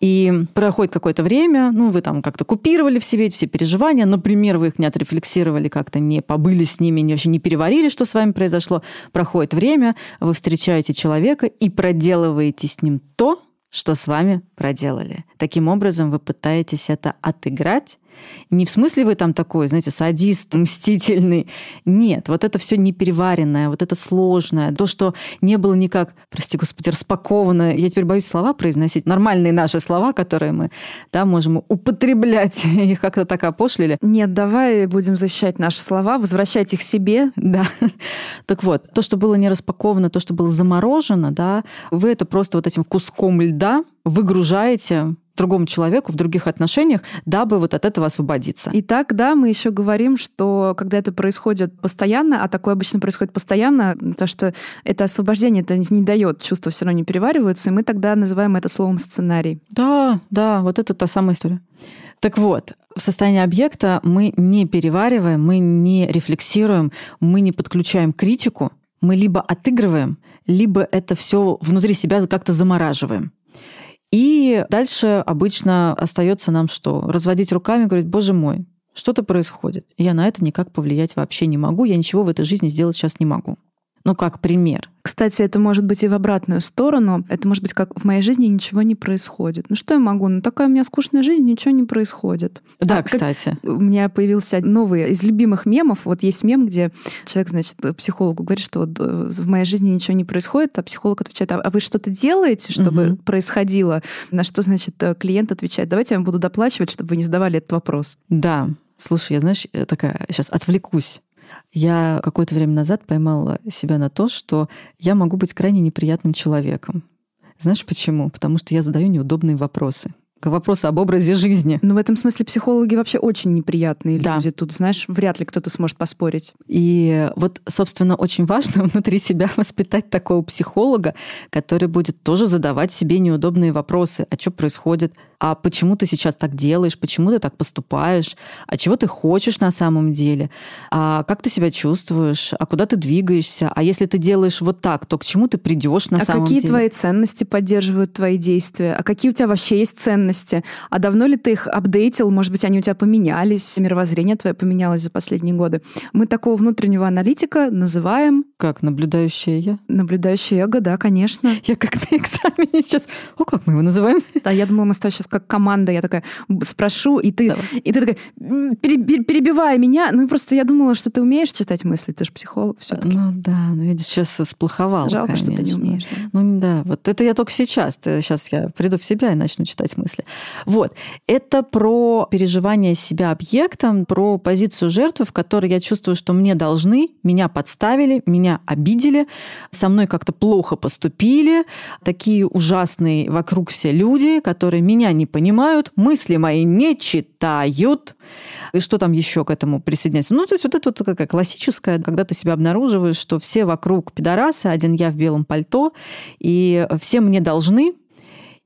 И проходит какое-то время, ну, вы там как-то купировали в себе все переживания, например, вы их не отрефлексировали, как-то не побыли с ними, вообще не переварили, что с вами произошло. Проходит время, вы встречаете человека и проделываете с ним то, что с вами проделали. Таким образом, вы пытаетесь это отыграть не в смысле вы там такой, знаете, садист, мстительный. Нет, вот это все непереваренное, вот это сложное, то, что не было никак, прости господи, распаковано. Я теперь боюсь слова произносить, нормальные наши слова, которые мы да, можем употреблять, их как-то так опошлили. Нет, давай будем защищать наши слова, возвращать их себе. Да. Так вот, то, что было не распаковано, то, что было заморожено, да, вы это просто вот этим куском льда выгружаете другому человеку в других отношениях, дабы вот от этого освободиться. И так, да, мы еще говорим, что когда это происходит постоянно, а такое обычно происходит постоянно, потому что это освобождение это не дает, чувства все равно не перевариваются, и мы тогда называем это словом сценарий. Да, да, вот это та самая история. Так вот, в состоянии объекта мы не перевариваем, мы не рефлексируем, мы не подключаем критику, мы либо отыгрываем, либо это все внутри себя как-то замораживаем. И дальше обычно остается нам что? Разводить руками, говорить, боже мой, что-то происходит. Я на это никак повлиять вообще не могу, я ничего в этой жизни сделать сейчас не могу. Ну, как пример. Кстати, это может быть и в обратную сторону. Это может быть как в моей жизни ничего не происходит. Ну что я могу? Ну такая у меня скучная жизнь, ничего не происходит. Да, а, кстати. У меня появился новый из любимых мемов. Вот есть мем, где человек, значит, психологу говорит, что вот э, в моей жизни ничего не происходит, а психолог отвечает, а вы что-то делаете, чтобы угу. происходило? На что, значит, э, клиент отвечает, давайте я вам буду доплачивать, чтобы вы не задавали этот вопрос. Да, Слушай, я, знаешь, такая, сейчас отвлекусь я какое-то время назад поймала себя на то, что я могу быть крайне неприятным человеком. Знаешь почему? Потому что я задаю неудобные вопросы к вопросу об образе жизни. Ну, в этом смысле психологи вообще очень неприятные да. люди. Тут, знаешь, вряд ли кто-то сможет поспорить. И вот, собственно, очень важно внутри себя воспитать такого психолога, который будет тоже задавать себе неудобные вопросы. А что происходит? А почему ты сейчас так делаешь, почему ты так поступаешь, а чего ты хочешь на самом деле, а как ты себя чувствуешь, а куда ты двигаешься, а если ты делаешь вот так, то к чему ты придешь на а самом деле. А какие твои ценности поддерживают твои действия, а какие у тебя вообще есть ценности, а давно ли ты их апдейтил, может быть, они у тебя поменялись, мировоззрение твое поменялось за последние годы. Мы такого внутреннего аналитика называем... Как, наблюдающее я? Наблюдающее эго, да, конечно. Я как на экзамене сейчас. О, как мы его называем? Да, я думала, мы с тобой сейчас как команда, я такая спрошу, и ты, и ты такая, перебивая меня, ну просто я думала, что ты умеешь читать мысли, ты же психолог все таки Ну да, ну видишь, сейчас сплоховал. Жалко, конечно. что ты не умеешь. Да? Ну да, вот это я только сейчас, сейчас я приду в себя и начну читать мысли. Вот, это про переживание себя объектом, про позицию жертвы, в которой я чувствую, что мне должны, меня подставили, меня обидели, со мной как-то плохо поступили, такие ужасные вокруг все люди, которые меня не понимают, мысли мои не читают. И что там еще к этому присоединяется? Ну, то есть вот это вот такая классическая, когда ты себя обнаруживаешь, что все вокруг пидорасы, один я в белом пальто, и все мне должны,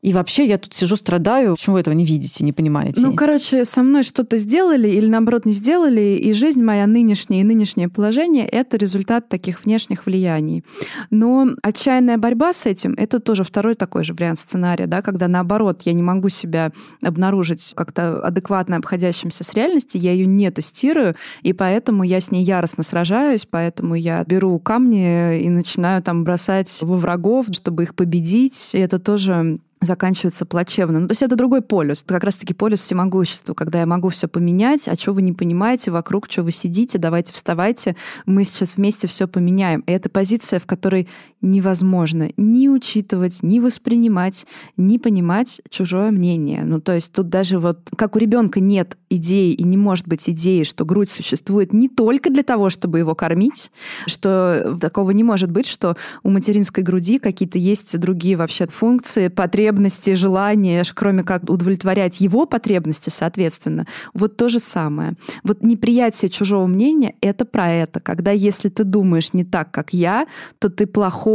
и вообще я тут сижу, страдаю. Почему вы этого не видите, не понимаете? Ну, короче, со мной что-то сделали или, наоборот, не сделали, и жизнь моя нынешняя и нынешнее положение — это результат таких внешних влияний. Но отчаянная борьба с этим — это тоже второй такой же вариант сценария, да, когда, наоборот, я не могу себя обнаружить как-то адекватно обходящимся с реальностью, я ее не тестирую, и поэтому я с ней яростно сражаюсь, поэтому я беру камни и начинаю там бросать во врагов, чтобы их победить. И это тоже заканчивается плачевно. Ну, то есть это другой полюс. Это как раз-таки полюс всемогущества, когда я могу все поменять, а что вы не понимаете вокруг, что вы сидите, давайте вставайте, мы сейчас вместе все поменяем. И это позиция, в которой невозможно ни учитывать, ни воспринимать, ни понимать чужое мнение. Ну, то есть тут даже вот, как у ребенка нет идеи и не может быть идеи, что грудь существует не только для того, чтобы его кормить, что такого не может быть, что у материнской груди какие-то есть другие вообще функции, потребности, желания, кроме как удовлетворять его потребности, соответственно. Вот то же самое. Вот неприятие чужого мнения — это про это. Когда если ты думаешь не так, как я, то ты плохой,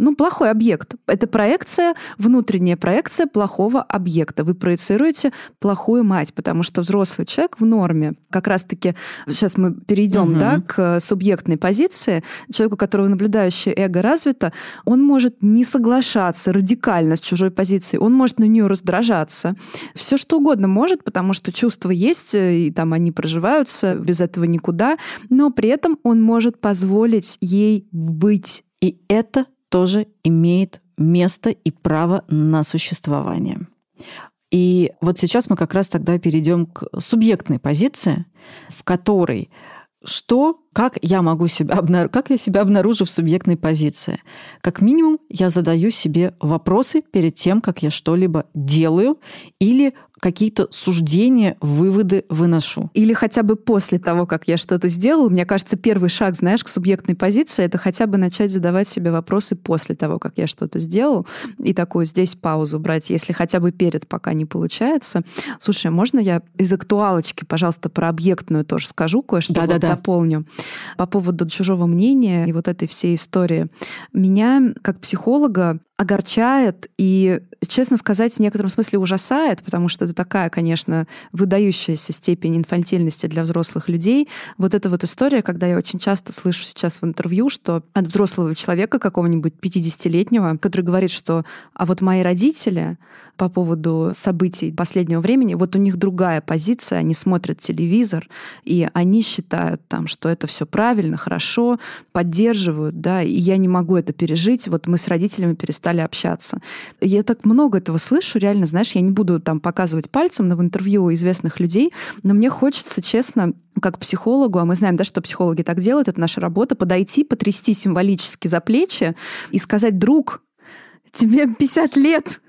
ну, плохой объект. Это проекция, внутренняя проекция плохого объекта. Вы проецируете плохую мать, потому что взрослый человек в норме. Как раз-таки сейчас мы перейдем угу. да, к субъектной позиции. Человеку, у которого наблюдающее эго развито, он может не соглашаться радикально с чужой позицией, он может на нее раздражаться. Все что угодно может, потому что чувства есть, и там они проживаются, без этого никуда, но при этом он может позволить ей быть. И это тоже имеет место и право на существование. И вот сейчас мы как раз тогда перейдем к субъектной позиции, в которой что, как я могу себя обнаружить, как я себя обнаружу в субъектной позиции. Как минимум, я задаю себе вопросы перед тем, как я что-либо делаю, или какие-то суждения, выводы выношу. Или хотя бы после того, как я что-то сделал, мне кажется, первый шаг, знаешь, к субъектной позиции, это хотя бы начать задавать себе вопросы после того, как я что-то сделал, и такую здесь паузу брать, если хотя бы перед, пока не получается. Слушай, можно я из актуалочки, пожалуйста, про объектную тоже скажу кое-что, да, вот да, да. дополню по поводу чужого мнения и вот этой всей истории. Меня, как психолога, огорчает и, честно сказать, в некотором смысле ужасает, потому что это такая, конечно, выдающаяся степень инфантильности для взрослых людей. Вот эта вот история, когда я очень часто слышу сейчас в интервью, что от взрослого человека, какого-нибудь 50-летнего, который говорит, что «а вот мои родители по поводу событий последнего времени, вот у них другая позиция, они смотрят телевизор, и они считают там, что это все правильно, хорошо, поддерживают, да, и я не могу это пережить, вот мы с родителями перестали общаться. Я так много этого слышу, реально, знаешь, я не буду там показывать пальцем, но в интервью известных людей, но мне хочется, честно, как психологу, а мы знаем, да, что психологи так делают, это наша работа, подойти, потрясти символически за плечи и сказать, друг, тебе 50 лет,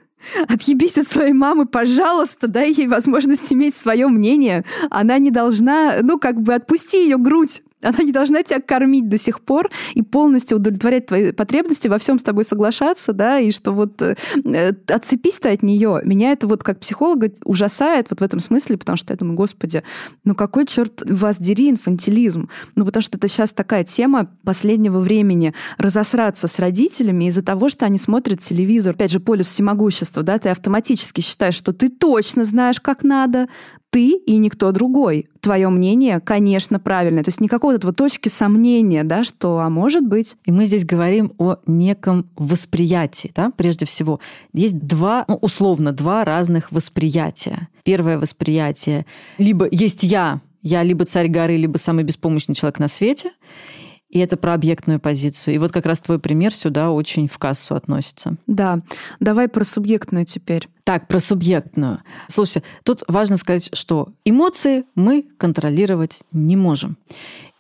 Отъебись от своей мамы, пожалуйста, дай ей возможность иметь свое мнение. Она не должна, ну, как бы отпусти ее грудь. Она не должна тебя кормить до сих пор и полностью удовлетворять твои потребности, во всем с тобой соглашаться, да, и что вот э, отцепись ты от нее. Меня это вот как психолога ужасает вот в этом смысле, потому что я думаю, господи, ну какой черт вас дери инфантилизм? Ну потому что это сейчас такая тема последнего времени разосраться с родителями из-за того, что они смотрят телевизор. Опять же, полюс всемогущества, да, ты автоматически считаешь, что ты точно знаешь, как надо, ты и никто другой. Твое мнение, конечно, правильное. То есть никакой этого точки сомнения, да, что, а может быть. И мы здесь говорим о неком восприятии, да, прежде всего. Есть два, ну, условно, два разных восприятия. Первое восприятие, либо есть я, я либо царь горы, либо самый беспомощный человек на свете, и это про объектную позицию. И вот как раз твой пример сюда очень в кассу относится. Да. Давай про субъектную теперь. Так, про субъектную. Слушайте, тут важно сказать, что эмоции мы контролировать не можем.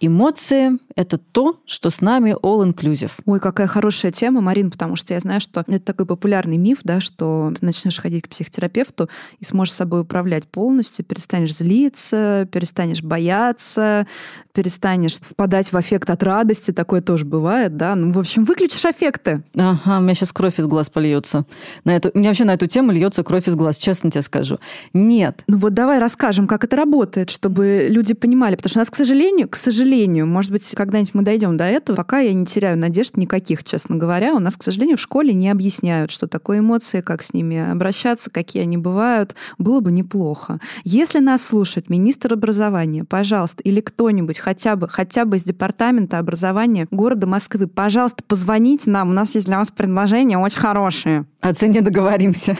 Эмоции — это то, что с нами all-inclusive. Ой, какая хорошая тема, Марин, потому что я знаю, что это такой популярный миф, да, что ты начнешь ходить к психотерапевту и сможешь собой управлять полностью, перестанешь злиться, перестанешь бояться, перестанешь впадать в аффект от радости, такое тоже бывает, да. Ну, в общем, выключишь аффекты. Ага, у меня сейчас кровь из глаз польется. На эту, у меня вообще на эту тему льется кровь из глаз, честно тебе скажу. Нет. Ну вот давай расскажем, как это работает, чтобы люди понимали, потому что у нас, к сожалению, к сожалению, сожалению, может быть, когда-нибудь мы дойдем до этого, пока я не теряю надежд никаких, честно говоря. У нас, к сожалению, в школе не объясняют, что такое эмоции, как с ними обращаться, какие они бывают. Было бы неплохо. Если нас слушает министр образования, пожалуйста, или кто-нибудь хотя бы, хотя бы из департамента образования города Москвы, пожалуйста, позвоните нам. У нас есть для вас предложения очень хорошие. О цене договоримся.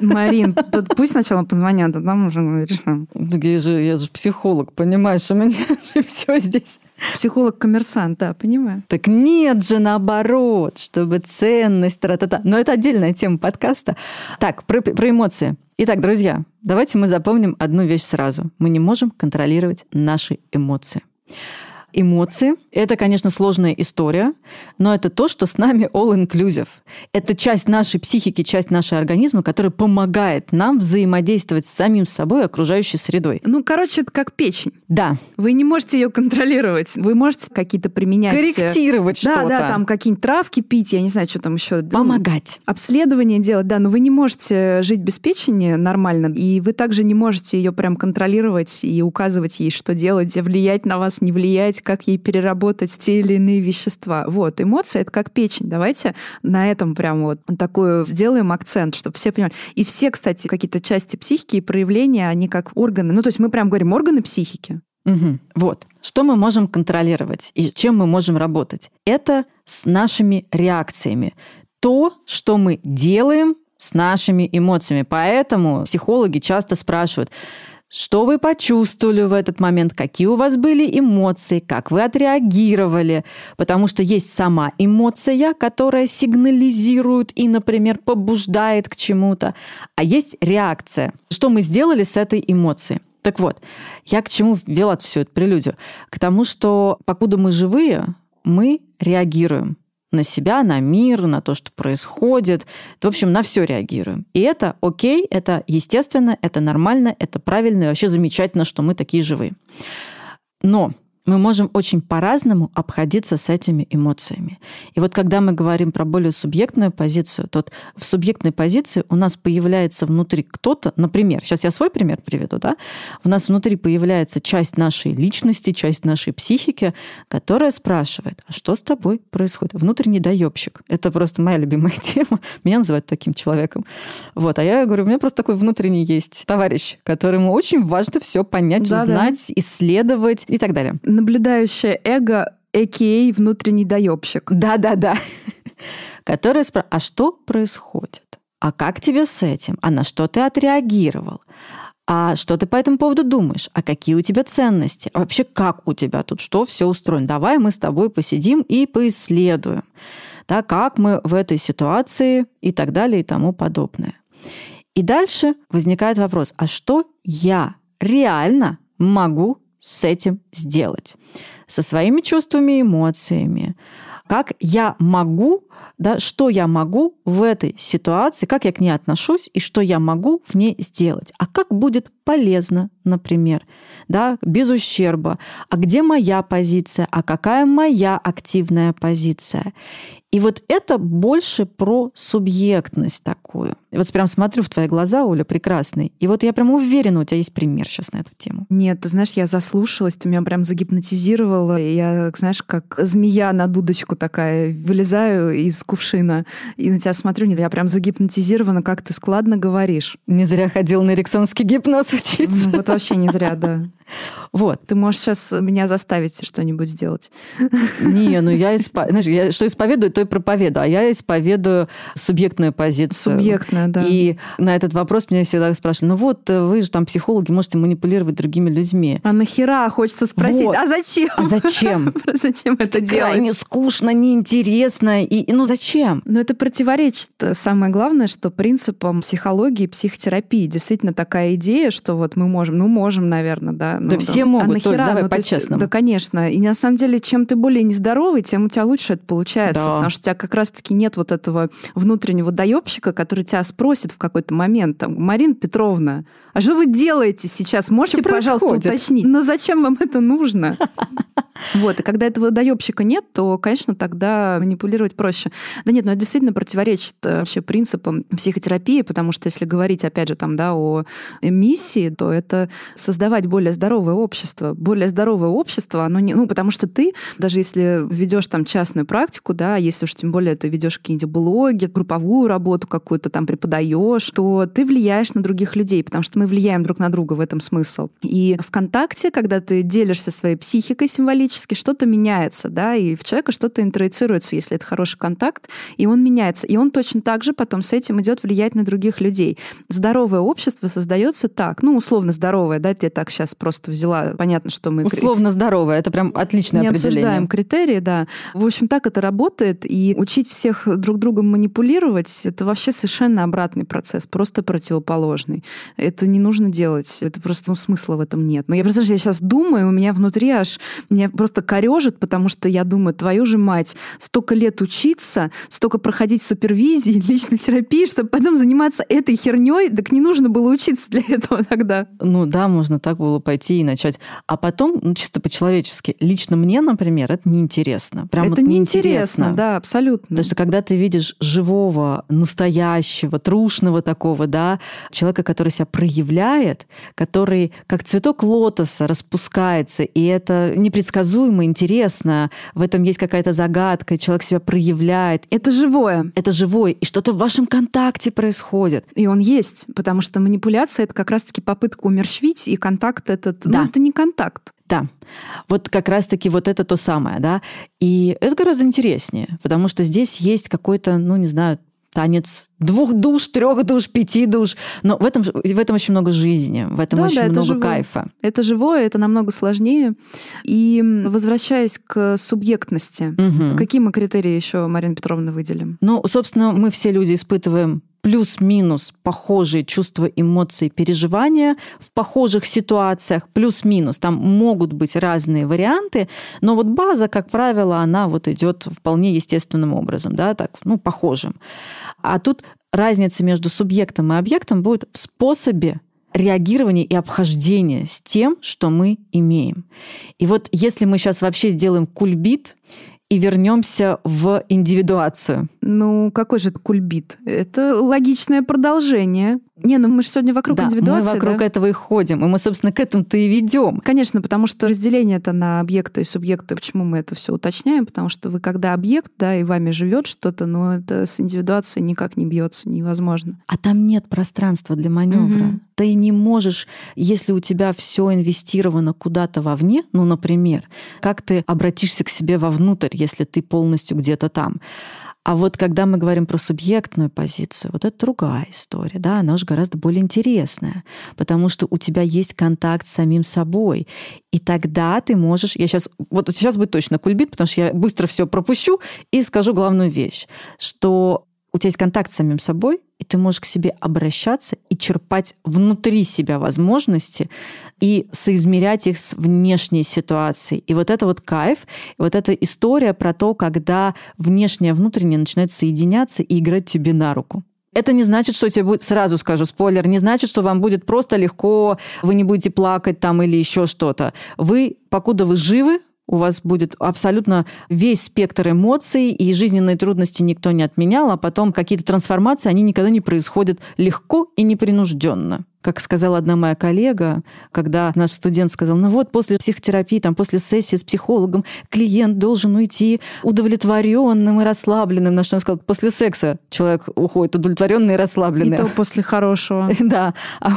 Марин, пусть сначала позвонят, а там уже решим. Я же, я же психолог, понимаешь, у меня же все здесь. Психолог-коммерсант, да, понимаю. Так нет же, наоборот, чтобы ценность, тра-та-та. Но это отдельная тема подкаста. Так, про, про эмоции. Итак, друзья, давайте мы запомним одну вещь сразу. Мы не можем контролировать наши эмоции. Эмоции – это, конечно, сложная история, но это то, что с нами all-inclusive. Это часть нашей психики, часть нашего организма, которая помогает нам взаимодействовать с самим собой и окружающей средой. Ну, короче, это как печень. Да. Вы не можете ее контролировать. Вы можете какие-то применять... э, Корректировать да, что-то. Да, там какие-нибудь травки пить, я не знаю, что там еще. Помогать. Обследование делать, да, но вы не можете жить без печени нормально, и вы также не можете ее прям контролировать и указывать ей, что делать, влиять на вас, не влиять, как ей переработать те или иные вещества. Вот, эмоции — это как печень. Давайте на этом прям вот такую сделаем акцент, чтобы все понимали. И все, кстати, какие-то части психики и проявления, они как органы. Ну, то есть мы прям говорим органы психики. Угу. Вот. Что мы можем контролировать и чем мы можем работать? Это с нашими реакциями. То, что мы делаем с нашими эмоциями. Поэтому психологи часто спрашивают, что вы почувствовали в этот момент, какие у вас были эмоции, как вы отреагировали. Потому что есть сама эмоция, которая сигнализирует и, например, побуждает к чему-то. А есть реакция. Что мы сделали с этой эмоцией? Так вот, я к чему ввела всю эту прелюдию? К тому, что покуда мы живые, мы реагируем на себя, на мир, на то, что происходит. В общем, на все реагируем. И это окей, это естественно, это нормально, это правильно, и вообще замечательно, что мы такие живые. Но мы можем очень по-разному обходиться с этими эмоциями. И вот когда мы говорим про более субъектную позицию, то в субъектной позиции у нас появляется внутри кто-то, например, сейчас я свой пример приведу, да, у нас внутри появляется часть нашей личности, часть нашей психики, которая спрашивает, а что с тобой происходит? Внутренний доебщик. Это просто моя любимая тема. Меня называют таким человеком. Вот, а я говорю, у меня просто такой внутренний есть товарищ, которому очень важно все понять, Да-да. узнать, исследовать и так далее. Наблюдающее эго, а.к.а. внутренний доебщик. Да-да-да. Которая спрашивает, а что происходит? А как тебе с этим? А на что ты отреагировал? А что ты по этому поводу думаешь? А какие у тебя ценности? А вообще как у тебя тут что все устроено? Давай мы с тобой посидим и поисследуем. Да, как мы в этой ситуации и так далее и тому подобное. И дальше возникает вопрос, а что я реально могу с этим сделать? Со своими чувствами и эмоциями. Как я могу, да, что я могу в этой ситуации, как я к ней отношусь и что я могу в ней сделать. А как будет полезно, например, да, без ущерба. А где моя позиция? А какая моя активная позиция? И вот это больше про субъектность такую. И вот прям смотрю в твои глаза, Оля, прекрасный. И вот я прям уверена, у тебя есть пример сейчас на эту тему. Нет, ты знаешь, я заслушалась, ты меня прям загипнотизировала. Я, знаешь, как змея на дудочку такая, вылезаю из кувшина и на тебя смотрю. Нет, я прям загипнотизирована, как ты складно говоришь. Не зря ходил на эриксонский гипноз учиться. Ну, вот вообще не зря, да. Вот. Ты можешь сейчас меня заставить что-нибудь сделать. Не, ну я, испо... Знаешь, я что исповедую, то и проповедую. А я исповедую субъектную позицию. Субъектная, да. И на этот вопрос меня всегда спрашивали, ну вот вы же там психологи, можете манипулировать другими людьми. А нахера, хочется спросить, Вот. а зачем? А зачем? Зачем это Крайне делать? скучно, неинтересно. И, и ну зачем? Но это противоречит э, самое главное, что принципам психологии, психотерапии действительно такая идея, что вот мы можем, ну можем, наверное, да. Да ну, все а могут, Толь, нахера? давай Ну, по-честному. Да, конечно. И на самом деле, чем ты более нездоровый, тем у тебя лучше это получается. Да. Потому что у тебя как раз-таки нет вот этого внутреннего доебщика, который тебя спросит в какой-то момент, там, Марина Петровна, а что вы делаете сейчас? Можете, Что пожалуйста, происходит? уточнить? Ну зачем вам это нужно? Вот, и когда этого доебщика нет, то, конечно, тогда манипулировать проще. Да нет, но это действительно противоречит э, вообще принципам психотерапии, потому что если говорить, опять же, там, да, о миссии, то это создавать более здоровое общество. Более здоровое общество, оно не... Ну, потому что ты, даже если ведешь там частную практику, да, если уж тем более ты ведешь какие-нибудь блоги, групповую работу какую-то там преподаешь, то ты влияешь на других людей, потому что мы влияем друг на друга, в этом смысл. И ВКонтакте, когда ты делишься своей психикой символически, что-то меняется, да, и в человека что-то интроицируется, если это хороший контакт, и он меняется. И он точно так же потом с этим идет влиять на других людей. Здоровое общество создается так, ну, условно здоровое, да, я так сейчас просто взяла, понятно, что мы... Условно здоровое. Это прям отличное Не определение. обсуждаем критерии, да. В общем, так это работает. И учить всех друг другом манипулировать, это вообще совершенно обратный процесс, просто противоположный. Это не нужно делать. Это просто ну, смысла в этом нет. Но я просто я сейчас думаю, у меня внутри аж, меня просто корежит, потому что я думаю, твою же мать, столько лет учиться, столько проходить супервизии, личной терапии, чтобы потом заниматься этой херней, так не нужно было учиться для этого тогда. Ну да, можно так было пойти и начать. А потом, ну, чисто по-человечески, лично мне, например, это неинтересно. Прям это вот неинтересно, да, абсолютно. Потому что когда ты видишь живого, настоящего, трушного такого, да, человека, который себя проявляет, который как цветок лотоса распускается, и это непредсказуемо, интересно, в этом есть какая-то загадка, человек себя проявляет. Это живое. Это живое, и что-то в вашем контакте происходит. И он есть, потому что манипуляция — это как раз-таки попытка умерщвить, и контакт этот, ну, Да. ну, это не контакт. Да, вот как раз-таки вот это то самое, да. И это гораздо интереснее, потому что здесь есть какой-то, ну, не знаю, танец двух душ, трех душ, пяти душ. Но в этом, в этом очень много жизни, в этом Да, очень да, это много живое. кайфа. Это живое, это намного сложнее. И возвращаясь к субъектности, Мгм. какие мы критерии еще, Марина Петровна, выделим? Ну, собственно, мы все люди испытываем плюс-минус похожие чувства, эмоции, переживания в похожих ситуациях, плюс-минус. Там могут быть разные варианты, но вот база, как правило, она вот идет вполне естественным образом, да, так, ну, похожим. А тут разница между субъектом и объектом будет в способе реагирования и обхождения с тем, что мы имеем. И вот если мы сейчас вообще сделаем кульбит и вернемся в индивидуацию. Ну, какой же это кульбит? Это логичное продолжение. Не, ну мы же сегодня вокруг Да, индивидуации, мы вокруг да? этого и ходим, и мы, собственно, к этому-то и ведем. Конечно, потому что разделение это на объекты и субъекты. Почему мы это все уточняем? Потому что вы когда объект, да, и вами живет что-то, но это с индивидуацией никак не бьется, невозможно. А там нет пространства для маневра. Мгм. Ты не можешь, если у тебя все инвестировано куда-то вовне, ну, например, как ты обратишься к себе вовнутрь, если ты полностью где-то там. А вот когда мы говорим про субъектную позицию, вот это другая история, да, она уже гораздо более интересная, потому что у тебя есть контакт с самим собой, и тогда ты можешь, я сейчас, вот сейчас будет точно кульбит, потому что я быстро все пропущу и скажу главную вещь, что у тебя есть контакт с самим собой, и ты можешь к себе обращаться и черпать внутри себя возможности и соизмерять их с внешней ситуацией. И вот это вот кайф, и вот эта история про то, когда внешнее и внутреннее начинает соединяться и играть тебе на руку. Это не значит, что тебе будет, сразу скажу, спойлер, не значит, что вам будет просто легко, вы не будете плакать там или еще что-то. Вы, покуда вы живы, у вас будет абсолютно весь спектр эмоций, и жизненные трудности никто не отменял, а потом какие-то трансформации, они никогда не происходят легко и непринужденно. Как сказала одна моя коллега, когда наш студент сказал, ну вот после психотерапии, там, после сессии с психологом клиент должен уйти удовлетворенным и расслабленным. На что он сказал, после секса человек уходит удовлетворенный и И расслабленный. то после хорошего. Да, а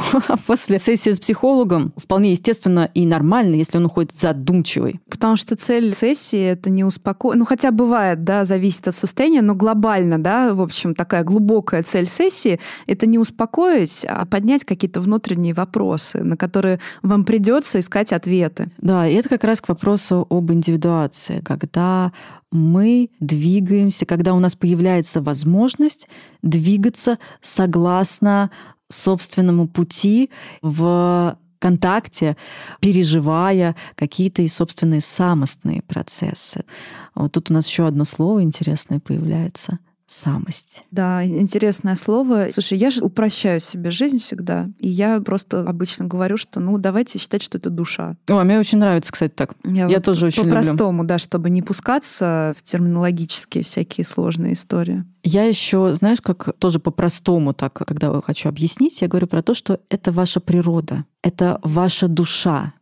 после сессии с психологом вполне естественно и нормально, если он уходит задумчивый. Потому что цель сессии это не успокоить. Ну, хотя бывает, да, зависит от состояния, но глобально, да, в общем, такая глубокая цель сессии это не успокоить, а поднять какие-то внутренние вопросы, на которые вам придется искать ответы. Да, и это как раз к вопросу об индивидуации, когда мы двигаемся, когда у нас появляется возможность двигаться согласно собственному пути в контакте, переживая какие-то и собственные самостные процессы. Вот тут у нас еще одно слово интересное появляется самость. Да, интересное слово. Слушай, я же упрощаю себе жизнь всегда, и я просто обычно говорю, что ну давайте считать, что это душа. О, мне очень нравится, кстати, так. Я вот тоже очень люблю. По-простому, да, чтобы не пускаться в терминологические всякие сложные истории. Я еще, знаешь, как тоже по-простому так, когда хочу объяснить, я говорю про то, что это ваша природа, это ваша душа.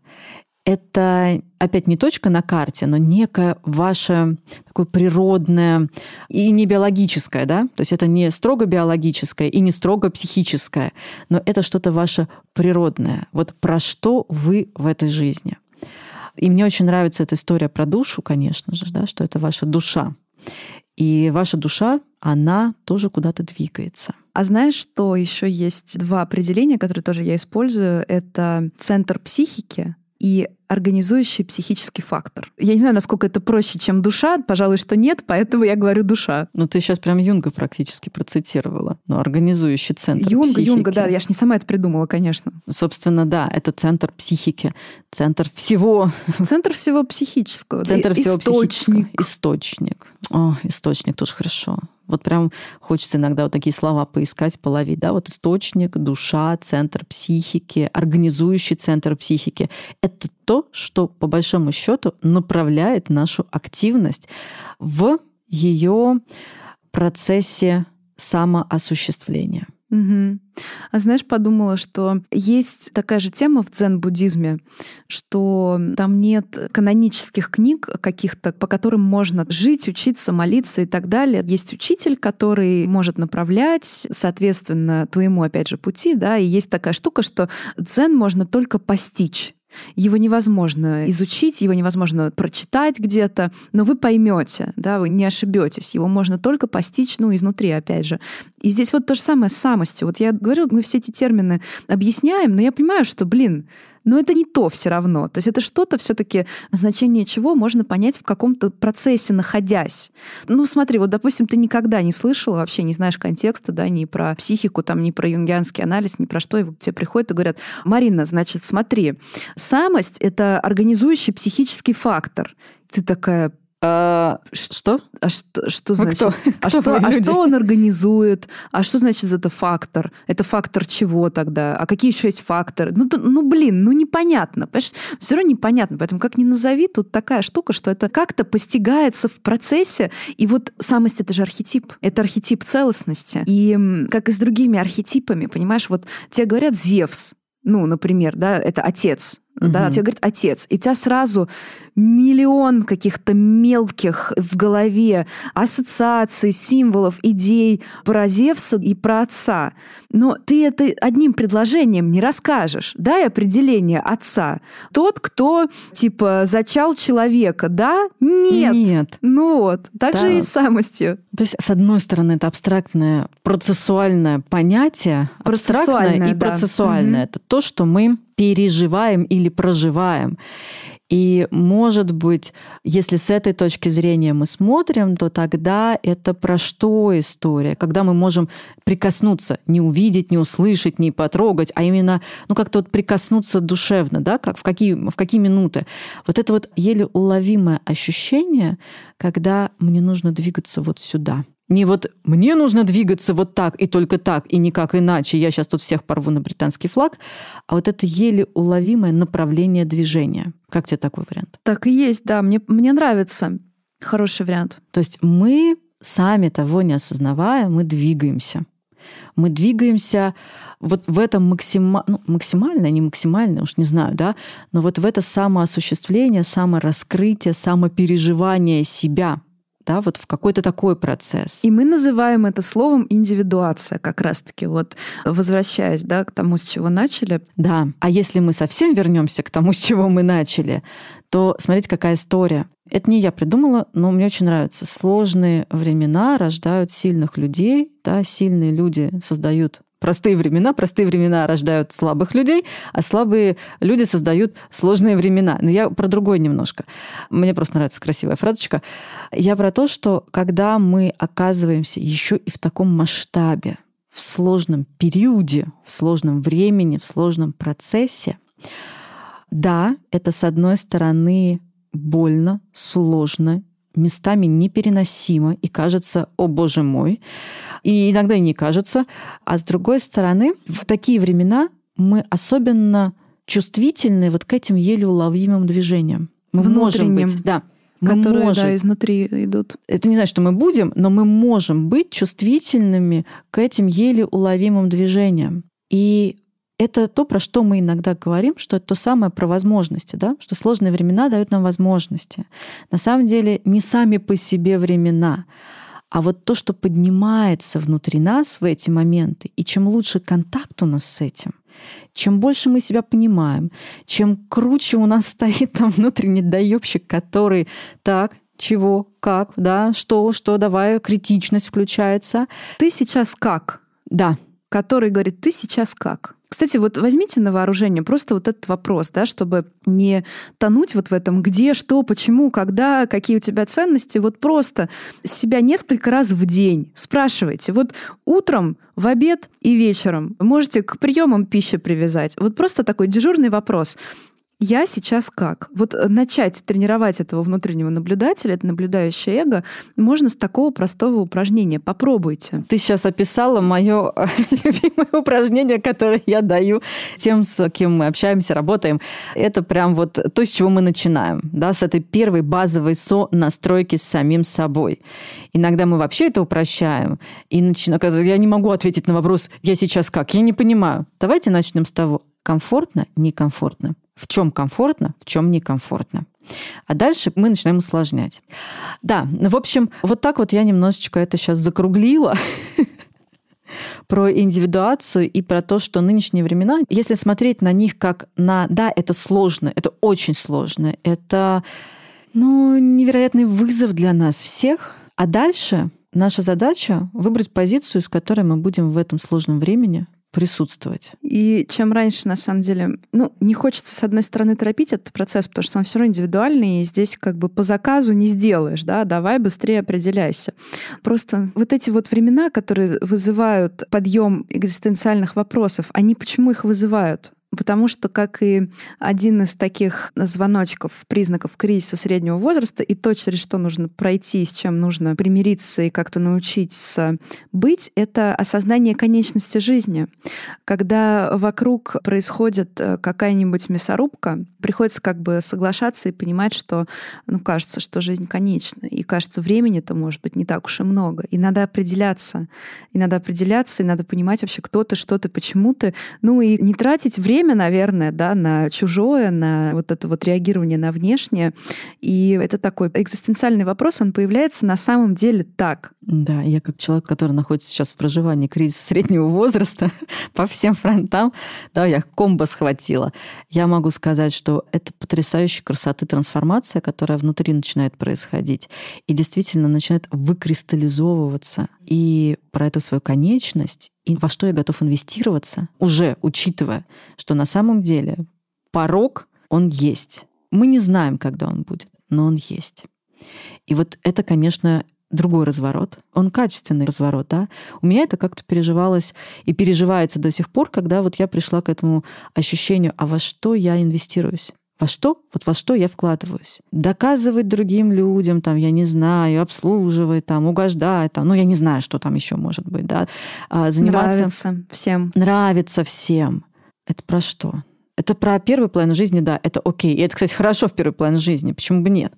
Это опять не точка на карте, но некое ваше такое природное и не биологическое, да? То есть это не строго биологическое и не строго психическое, но это что-то ваше природное. Вот про что вы в этой жизни. И мне очень нравится эта история про душу, конечно же, да, что это ваша душа. И ваша душа, она тоже куда-то двигается. А знаешь, что еще есть два определения, которые тоже я использую? Это центр психики и организующий психический фактор. Я не знаю, насколько это проще, чем душа. Пожалуй, что нет, поэтому я говорю душа. Ну, ты сейчас прям Юнга практически процитировала. Ну, организующий центр Юнга, психики. Юнга, да, я ж не сама это придумала, конечно. Собственно, да, это центр психики, центр всего. Центр всего психического. Центр да, всего источник. психического. Источник. О, источник тоже хорошо. Вот прям хочется иногда вот такие слова поискать, половить. Да? Вот источник, душа, центр психики, организующий центр психики. Это то, что по большому счету направляет нашу активность в ее процессе самоосуществления. Угу. А знаешь, подумала, что есть такая же тема в дзен-буддизме, что там нет канонических книг каких-то, по которым можно жить, учиться, молиться и так далее. Есть учитель, который может направлять, соответственно, твоему, опять же, пути, да, и есть такая штука, что дзен можно только постичь. Его невозможно изучить, его невозможно прочитать где-то, но вы поймете, да, вы не ошибетесь. Его можно только постичь, ну, изнутри, опять же. И здесь вот то же самое с самостью. Вот я говорю, мы все эти термины объясняем, но я понимаю, что, блин, но это не то все равно. То есть это что-то все-таки, значение чего можно понять в каком-то процессе, находясь. Ну, смотри, вот, допустим, ты никогда не слышала, вообще не знаешь контекста, да, ни про психику, там, ни про юнгианский анализ, ни про что, и вот тебе приходят и говорят, Марина, значит, смотри, самость — это организующий психический фактор. Ты такая, а, что? А что, что значит? Кто? А, кто что, а что он организует? А что значит это фактор? Это фактор чего тогда? А какие еще есть факторы? Ну, ну блин, ну непонятно. Понимаешь? Все равно непонятно. Поэтому как ни назови, тут такая штука, что это как-то постигается в процессе. И вот самость — это же архетип. Это архетип целостности. И как и с другими архетипами, понимаешь, вот тебе говорят Зевс, ну, например, да, это отец, угу. да, тебе говорит отец, и у тебя сразу миллион каких-то мелких в голове ассоциаций, символов, идей про Зевса и про отца. Но ты это одним предложением не расскажешь. Дай определение отца. Тот, кто, типа, зачал человека, да? Нет. Нет. Ну вот. Так да. же и с самостью. То есть, с одной стороны, это абстрактное процессуальное понятие. Процессуальное и да. процессуальное. Угу. Это то, что мы переживаем или проживаем. И, может быть, если с этой точки зрения мы смотрим, то тогда это про что история? Когда мы можем прикоснуться, не увидеть, не услышать, не потрогать, а именно, ну, как-то вот прикоснуться душевно, да, как в какие, в какие минуты. Вот это вот еле уловимое ощущение, когда мне нужно двигаться вот сюда – не вот мне нужно двигаться вот так и только так, и никак иначе, я сейчас тут всех порву на британский флаг, а вот это еле уловимое направление движения. Как тебе такой вариант? Так и есть, да, мне, мне нравится. Хороший вариант. То есть мы сами того не осознавая, мы двигаемся. Мы двигаемся вот в этом максима... ну, максимально, не максимально, уж не знаю, да, но вот в это самоосуществление, самораскрытие, самопереживание себя – да, вот в какой-то такой процесс. И мы называем это словом индивидуация, как раз-таки, вот возвращаясь, да, к тому, с чего начали. Да, а если мы совсем вернемся к тому, с чего мы начали, то смотрите, какая история. Это не я придумала, но мне очень нравится. Сложные времена рождают сильных людей, да, сильные люди создают простые времена, простые времена рождают слабых людей, а слабые люди создают сложные времена. Но я про другое немножко. Мне просто нравится красивая фразочка. Я про то, что когда мы оказываемся еще и в таком масштабе, в сложном периоде, в сложном времени, в сложном процессе, да, это с одной стороны больно, сложно, местами непереносимо и кажется, о боже мой, и иногда и не кажется. А с другой стороны, в такие времена мы особенно чувствительны вот к этим еле уловимым движениям. Мы Внутренним. можем быть, да, мы которые можем, да, изнутри идут. Это не значит, что мы будем, но мы можем быть чувствительными к этим еле уловимым движениям. И это то, про что мы иногда говорим, что это то самое про возможности, да? что сложные времена дают нам возможности. На самом деле не сами по себе времена, а вот то, что поднимается внутри нас в эти моменты, и чем лучше контакт у нас с этим, чем больше мы себя понимаем, чем круче у нас стоит там внутренний доебщик, который так, чего, как, да, что, что, давай, критичность включается. Ты сейчас как? Да. Который говорит, ты сейчас как? Кстати, вот возьмите на вооружение просто вот этот вопрос, да, чтобы не тонуть вот в этом, где, что, почему, когда, какие у тебя ценности. Вот просто себя несколько раз в день спрашивайте. Вот утром, в обед и вечером можете к приемам пищи привязать. Вот просто такой дежурный вопрос я сейчас как? Вот э, начать тренировать этого внутреннего наблюдателя, это наблюдающее эго, можно с такого простого упражнения. Попробуйте. Ты сейчас описала мое любимое упражнение, которое я даю тем, с кем мы общаемся, работаем. Это прям вот то, с чего мы начинаем, да, с этой первой базовой со настройки с самим собой. Иногда мы вообще это упрощаем и начинаем. Я не могу ответить на вопрос, я сейчас как? Я не понимаю. Давайте начнем с того, комфортно, некомфортно в чем комфортно, в чем некомфортно. А дальше мы начинаем усложнять. Да, ну, в общем, вот так вот я немножечко это сейчас закруглила про индивидуацию и про то, что нынешние времена, если смотреть на них как на, да, это сложно, это очень сложно, это, ну, невероятный вызов для нас всех. А дальше наша задача выбрать позицию, с которой мы будем в этом сложном времени присутствовать. И чем раньше, на самом деле, ну, не хочется, с одной стороны, торопить этот процесс, потому что он все равно индивидуальный, и здесь как бы по заказу не сделаешь, да, давай быстрее определяйся. Просто вот эти вот времена, которые вызывают подъем экзистенциальных вопросов, они почему их вызывают? Потому что, как и один из таких звоночков, признаков кризиса среднего возраста, и то, через что нужно пройти, с чем нужно примириться и как-то научиться быть, это осознание конечности жизни. Когда вокруг происходит э, какая-нибудь мясорубка, приходится как бы соглашаться и понимать, что, ну, кажется, что жизнь конечна. И кажется, времени-то может быть не так уж и много. И надо определяться. И надо определяться, и надо понимать вообще, кто ты, что ты, почему ты. Ну и не тратить время время, наверное, да, на чужое, на вот это вот реагирование на внешнее. И это такой экзистенциальный вопрос, он появляется на самом деле так. Да, я как человек, который находится сейчас в проживании кризиса среднего возраста по всем фронтам, да, я комбо схватила. Я могу сказать, что это потрясающая красоты трансформация, которая внутри начинает происходить и действительно начинает выкристаллизовываться. И про эту свою конечность и во что я готов инвестироваться, уже учитывая, что на самом деле порог, он есть. Мы не знаем, когда он будет, но он есть. И вот это, конечно, другой разворот. Он качественный разворот, да. У меня это как-то переживалось и переживается до сих пор, когда вот я пришла к этому ощущению, а во что я инвестируюсь? Во что? Вот во что я вкладываюсь? Доказывать другим людям, там, я не знаю, обслуживать, там, угождать, там, ну, я не знаю, что там еще может быть, да. А, заниматься... Нравится всем. Нравится всем. Это про что? Это про первый план жизни, да, это окей. И это, кстати, хорошо в первый план жизни, почему бы нет?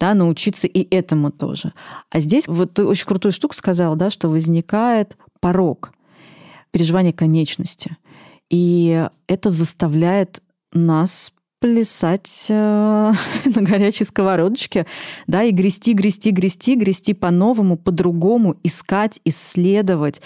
Да, научиться и этому тоже. А здесь вот ты очень крутую штуку сказала, да, что возникает порог переживания конечности. И это заставляет нас плясать э, на горячей сковородочке, да, и грести, грести, грести, грести по-новому, по-другому, искать, исследовать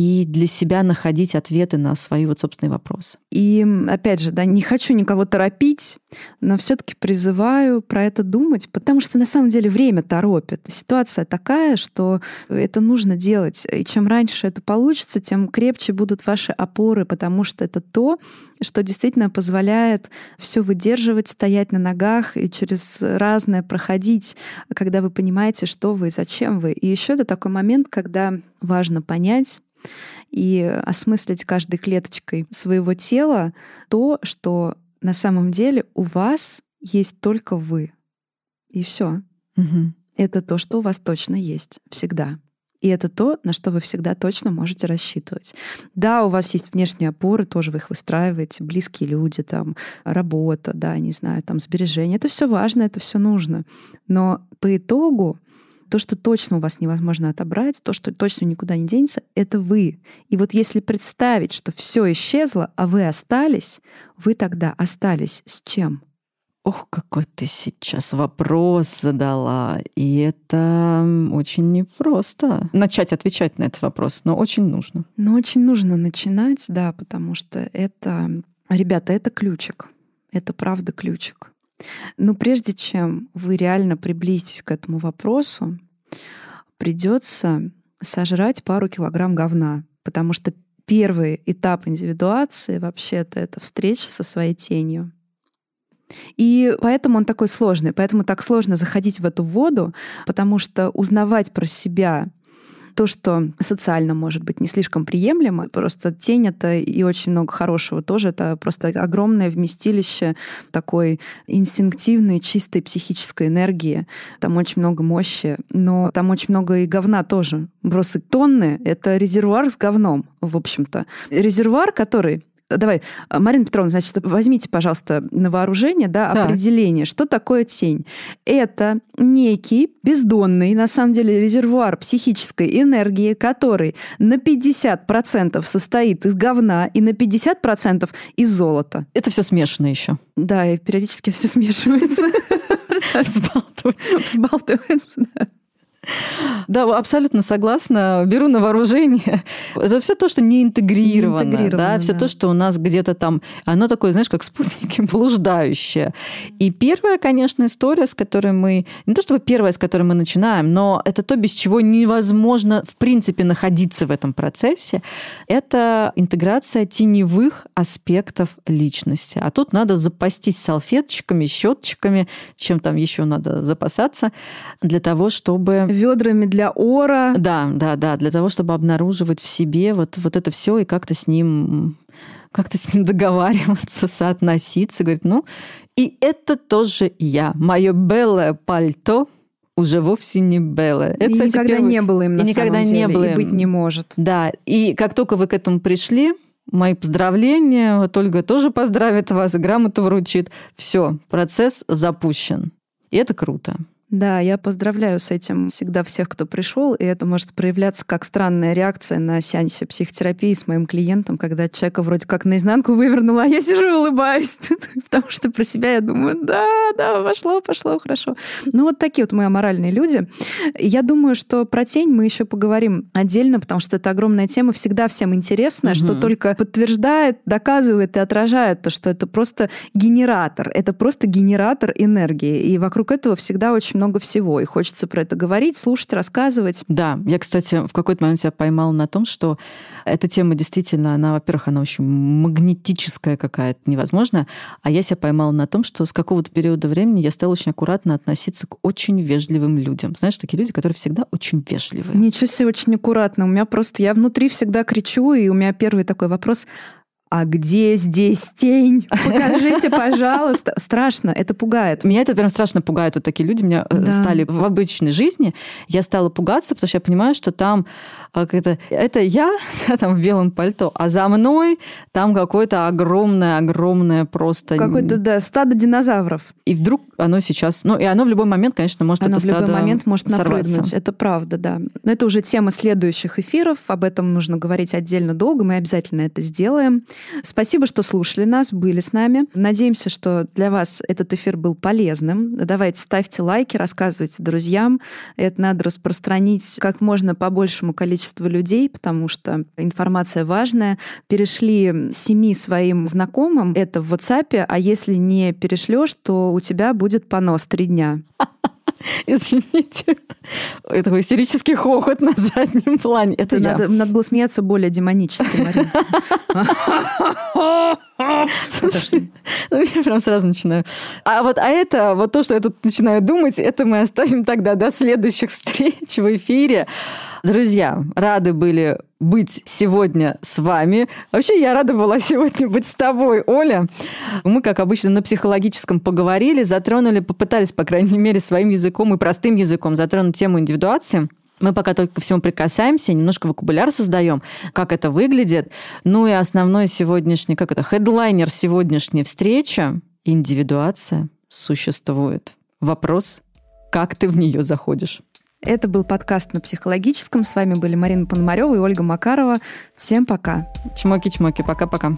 и для себя находить ответы на свои вот собственные вопросы. И опять же, да, не хочу никого торопить, но все-таки призываю про это думать, потому что на самом деле время торопит. Ситуация такая, что это нужно делать. И чем раньше это получится, тем крепче будут ваши опоры, потому что это то, что действительно позволяет все выдерживать, стоять на ногах и через разное проходить, когда вы понимаете, что вы и зачем вы. И еще это такой момент, когда важно понять, и осмыслить каждой клеточкой своего тела то, что на самом деле у вас есть только вы. И все. Угу. Это то, что у вас точно есть всегда. И это то, на что вы всегда точно можете рассчитывать. Да, у вас есть внешние опоры, тоже вы их выстраиваете, близкие люди, там, работа, да, не знаю, там, сбережения. Это все важно, это все нужно. Но по итогу то, что точно у вас невозможно отобрать, то, что точно никуда не денется, это вы. И вот если представить, что все исчезло, а вы остались, вы тогда остались с чем? Ох, какой ты сейчас вопрос задала. И это очень непросто начать отвечать на этот вопрос, но очень нужно. Но очень нужно начинать, да, потому что это, ребята, это ключик. Это правда ключик. Но прежде чем вы реально приблизитесь к этому вопросу, придется сожрать пару килограмм говна, потому что первый этап индивидуации вообще-то это встреча со своей тенью. И поэтому он такой сложный, поэтому так сложно заходить в эту воду, потому что узнавать про себя то, что социально может быть не слишком приемлемо. Просто тень это и очень много хорошего тоже. Это просто огромное вместилище такой инстинктивной, чистой психической энергии. Там очень много мощи, но там очень много и говна тоже. Просто тонны — это резервуар с говном, в общем-то. Резервуар, который Давай, Марина Петровна, значит, возьмите, пожалуйста, на вооружение да, так. определение, что такое тень. Это некий бездонный, на самом деле, резервуар психической энергии, который на 50% состоит из говна и на 50% из золота. Это все смешано еще. Да, и периодически все смешивается. Взбалтывается. Взбалтывается, да. Да, абсолютно согласна. Беру на вооружение. Это все то, что не интегрировано. Не интегрировано да, все да. то, что у нас где-то там, оно такое, знаешь, как спутники блуждающие. И первая, конечно, история, с которой мы... Не то чтобы первая, с которой мы начинаем, но это то, без чего невозможно, в принципе, находиться в этом процессе, это интеграция теневых аспектов личности. А тут надо запастись салфеточками, щеточками, чем там еще надо запасаться, для того, чтобы ведрами для ора. Да, да, да, для того, чтобы обнаруживать в себе вот, вот это все и как-то с ним как-то с ним договариваться, соотноситься, говорить, ну, и это тоже я. Мое белое пальто уже вовсе не белое. Это, и кстати, никогда первый... не было им на и никогда самом деле, не было им. и быть не может. Да, и как только вы к этому пришли, мои поздравления, вот Ольга тоже поздравит вас, грамоту вручит. Все, процесс запущен. И это круто. Да, я поздравляю с этим всегда всех, кто пришел, и это может проявляться как странная реакция на сеансе психотерапии с моим клиентом, когда человека вроде как наизнанку вывернула, а я сижу и улыбаюсь, потому что про себя я думаю, да, да, пошло, пошло, хорошо. Ну вот такие вот мои аморальные люди. Я думаю, что про тень мы еще поговорим отдельно, потому что это огромная тема, всегда всем интересная, угу. что только подтверждает, доказывает и отражает то, что это просто генератор, это просто генератор энергии, и вокруг этого всегда очень много всего, и хочется про это говорить, слушать, рассказывать. Да, я, кстати, в какой-то момент себя поймала на том, что эта тема действительно, она, во-первых, она очень магнетическая какая-то, невозможная, а я себя поймала на том, что с какого-то периода времени я стала очень аккуратно относиться к очень вежливым людям. Знаешь, такие люди, которые всегда очень вежливые. Ничего себе, очень аккуратно. У меня просто, я внутри всегда кричу, и у меня первый такой вопрос, а где здесь тень? Покажите, пожалуйста. Страшно, это пугает. Меня это прям страшно пугает. Вот такие люди меня э, да. стали в обычной жизни. Я стала пугаться, потому что я понимаю, что там это, это я там в белом пальто, а за мной там какое-то огромное-огромное просто... Какое-то, да, стадо динозавров. И вдруг оно сейчас... Ну, и оно в любой момент, конечно, может оно это стадо в любой момент может сорваться. напрыгнуть. Это правда, да. Но это уже тема следующих эфиров. Об этом нужно говорить отдельно долго. Мы обязательно это сделаем. Спасибо, что слушали нас, были с нами. Надеемся, что для вас этот эфир был полезным. Давайте ставьте лайки, рассказывайте друзьям. Это надо распространить как можно по большему количеству людей, потому что информация важная. Перешли семи своим знакомым это в WhatsApp, а если не перешлешь, то у тебя будет понос три дня. Извините. Это истерический хохот на заднем плане. Это, надо, надо было смеяться более демонически, Марина. Ну, я прям сразу начинаю. А вот а это, вот то, что я тут начинаю думать, это мы оставим тогда до следующих встреч в эфире. Друзья, рады были быть сегодня с вами. Вообще, я рада была сегодня быть с тобой, Оля. Мы, как обычно, на психологическом поговорили, затронули, попытались, по крайней мере, своим языком и простым языком затронуть тему индивидуации. Мы пока только ко всему прикасаемся, немножко вокабуляр создаем, как это выглядит. Ну и основной сегодняшний, как это, хедлайнер сегодняшней встречи – индивидуация существует. Вопрос, как ты в нее заходишь? Это был подкаст на психологическом. С вами были Марина Пономарева и Ольга Макарова. Всем пока. Чмоки-чмоки. Пока-пока.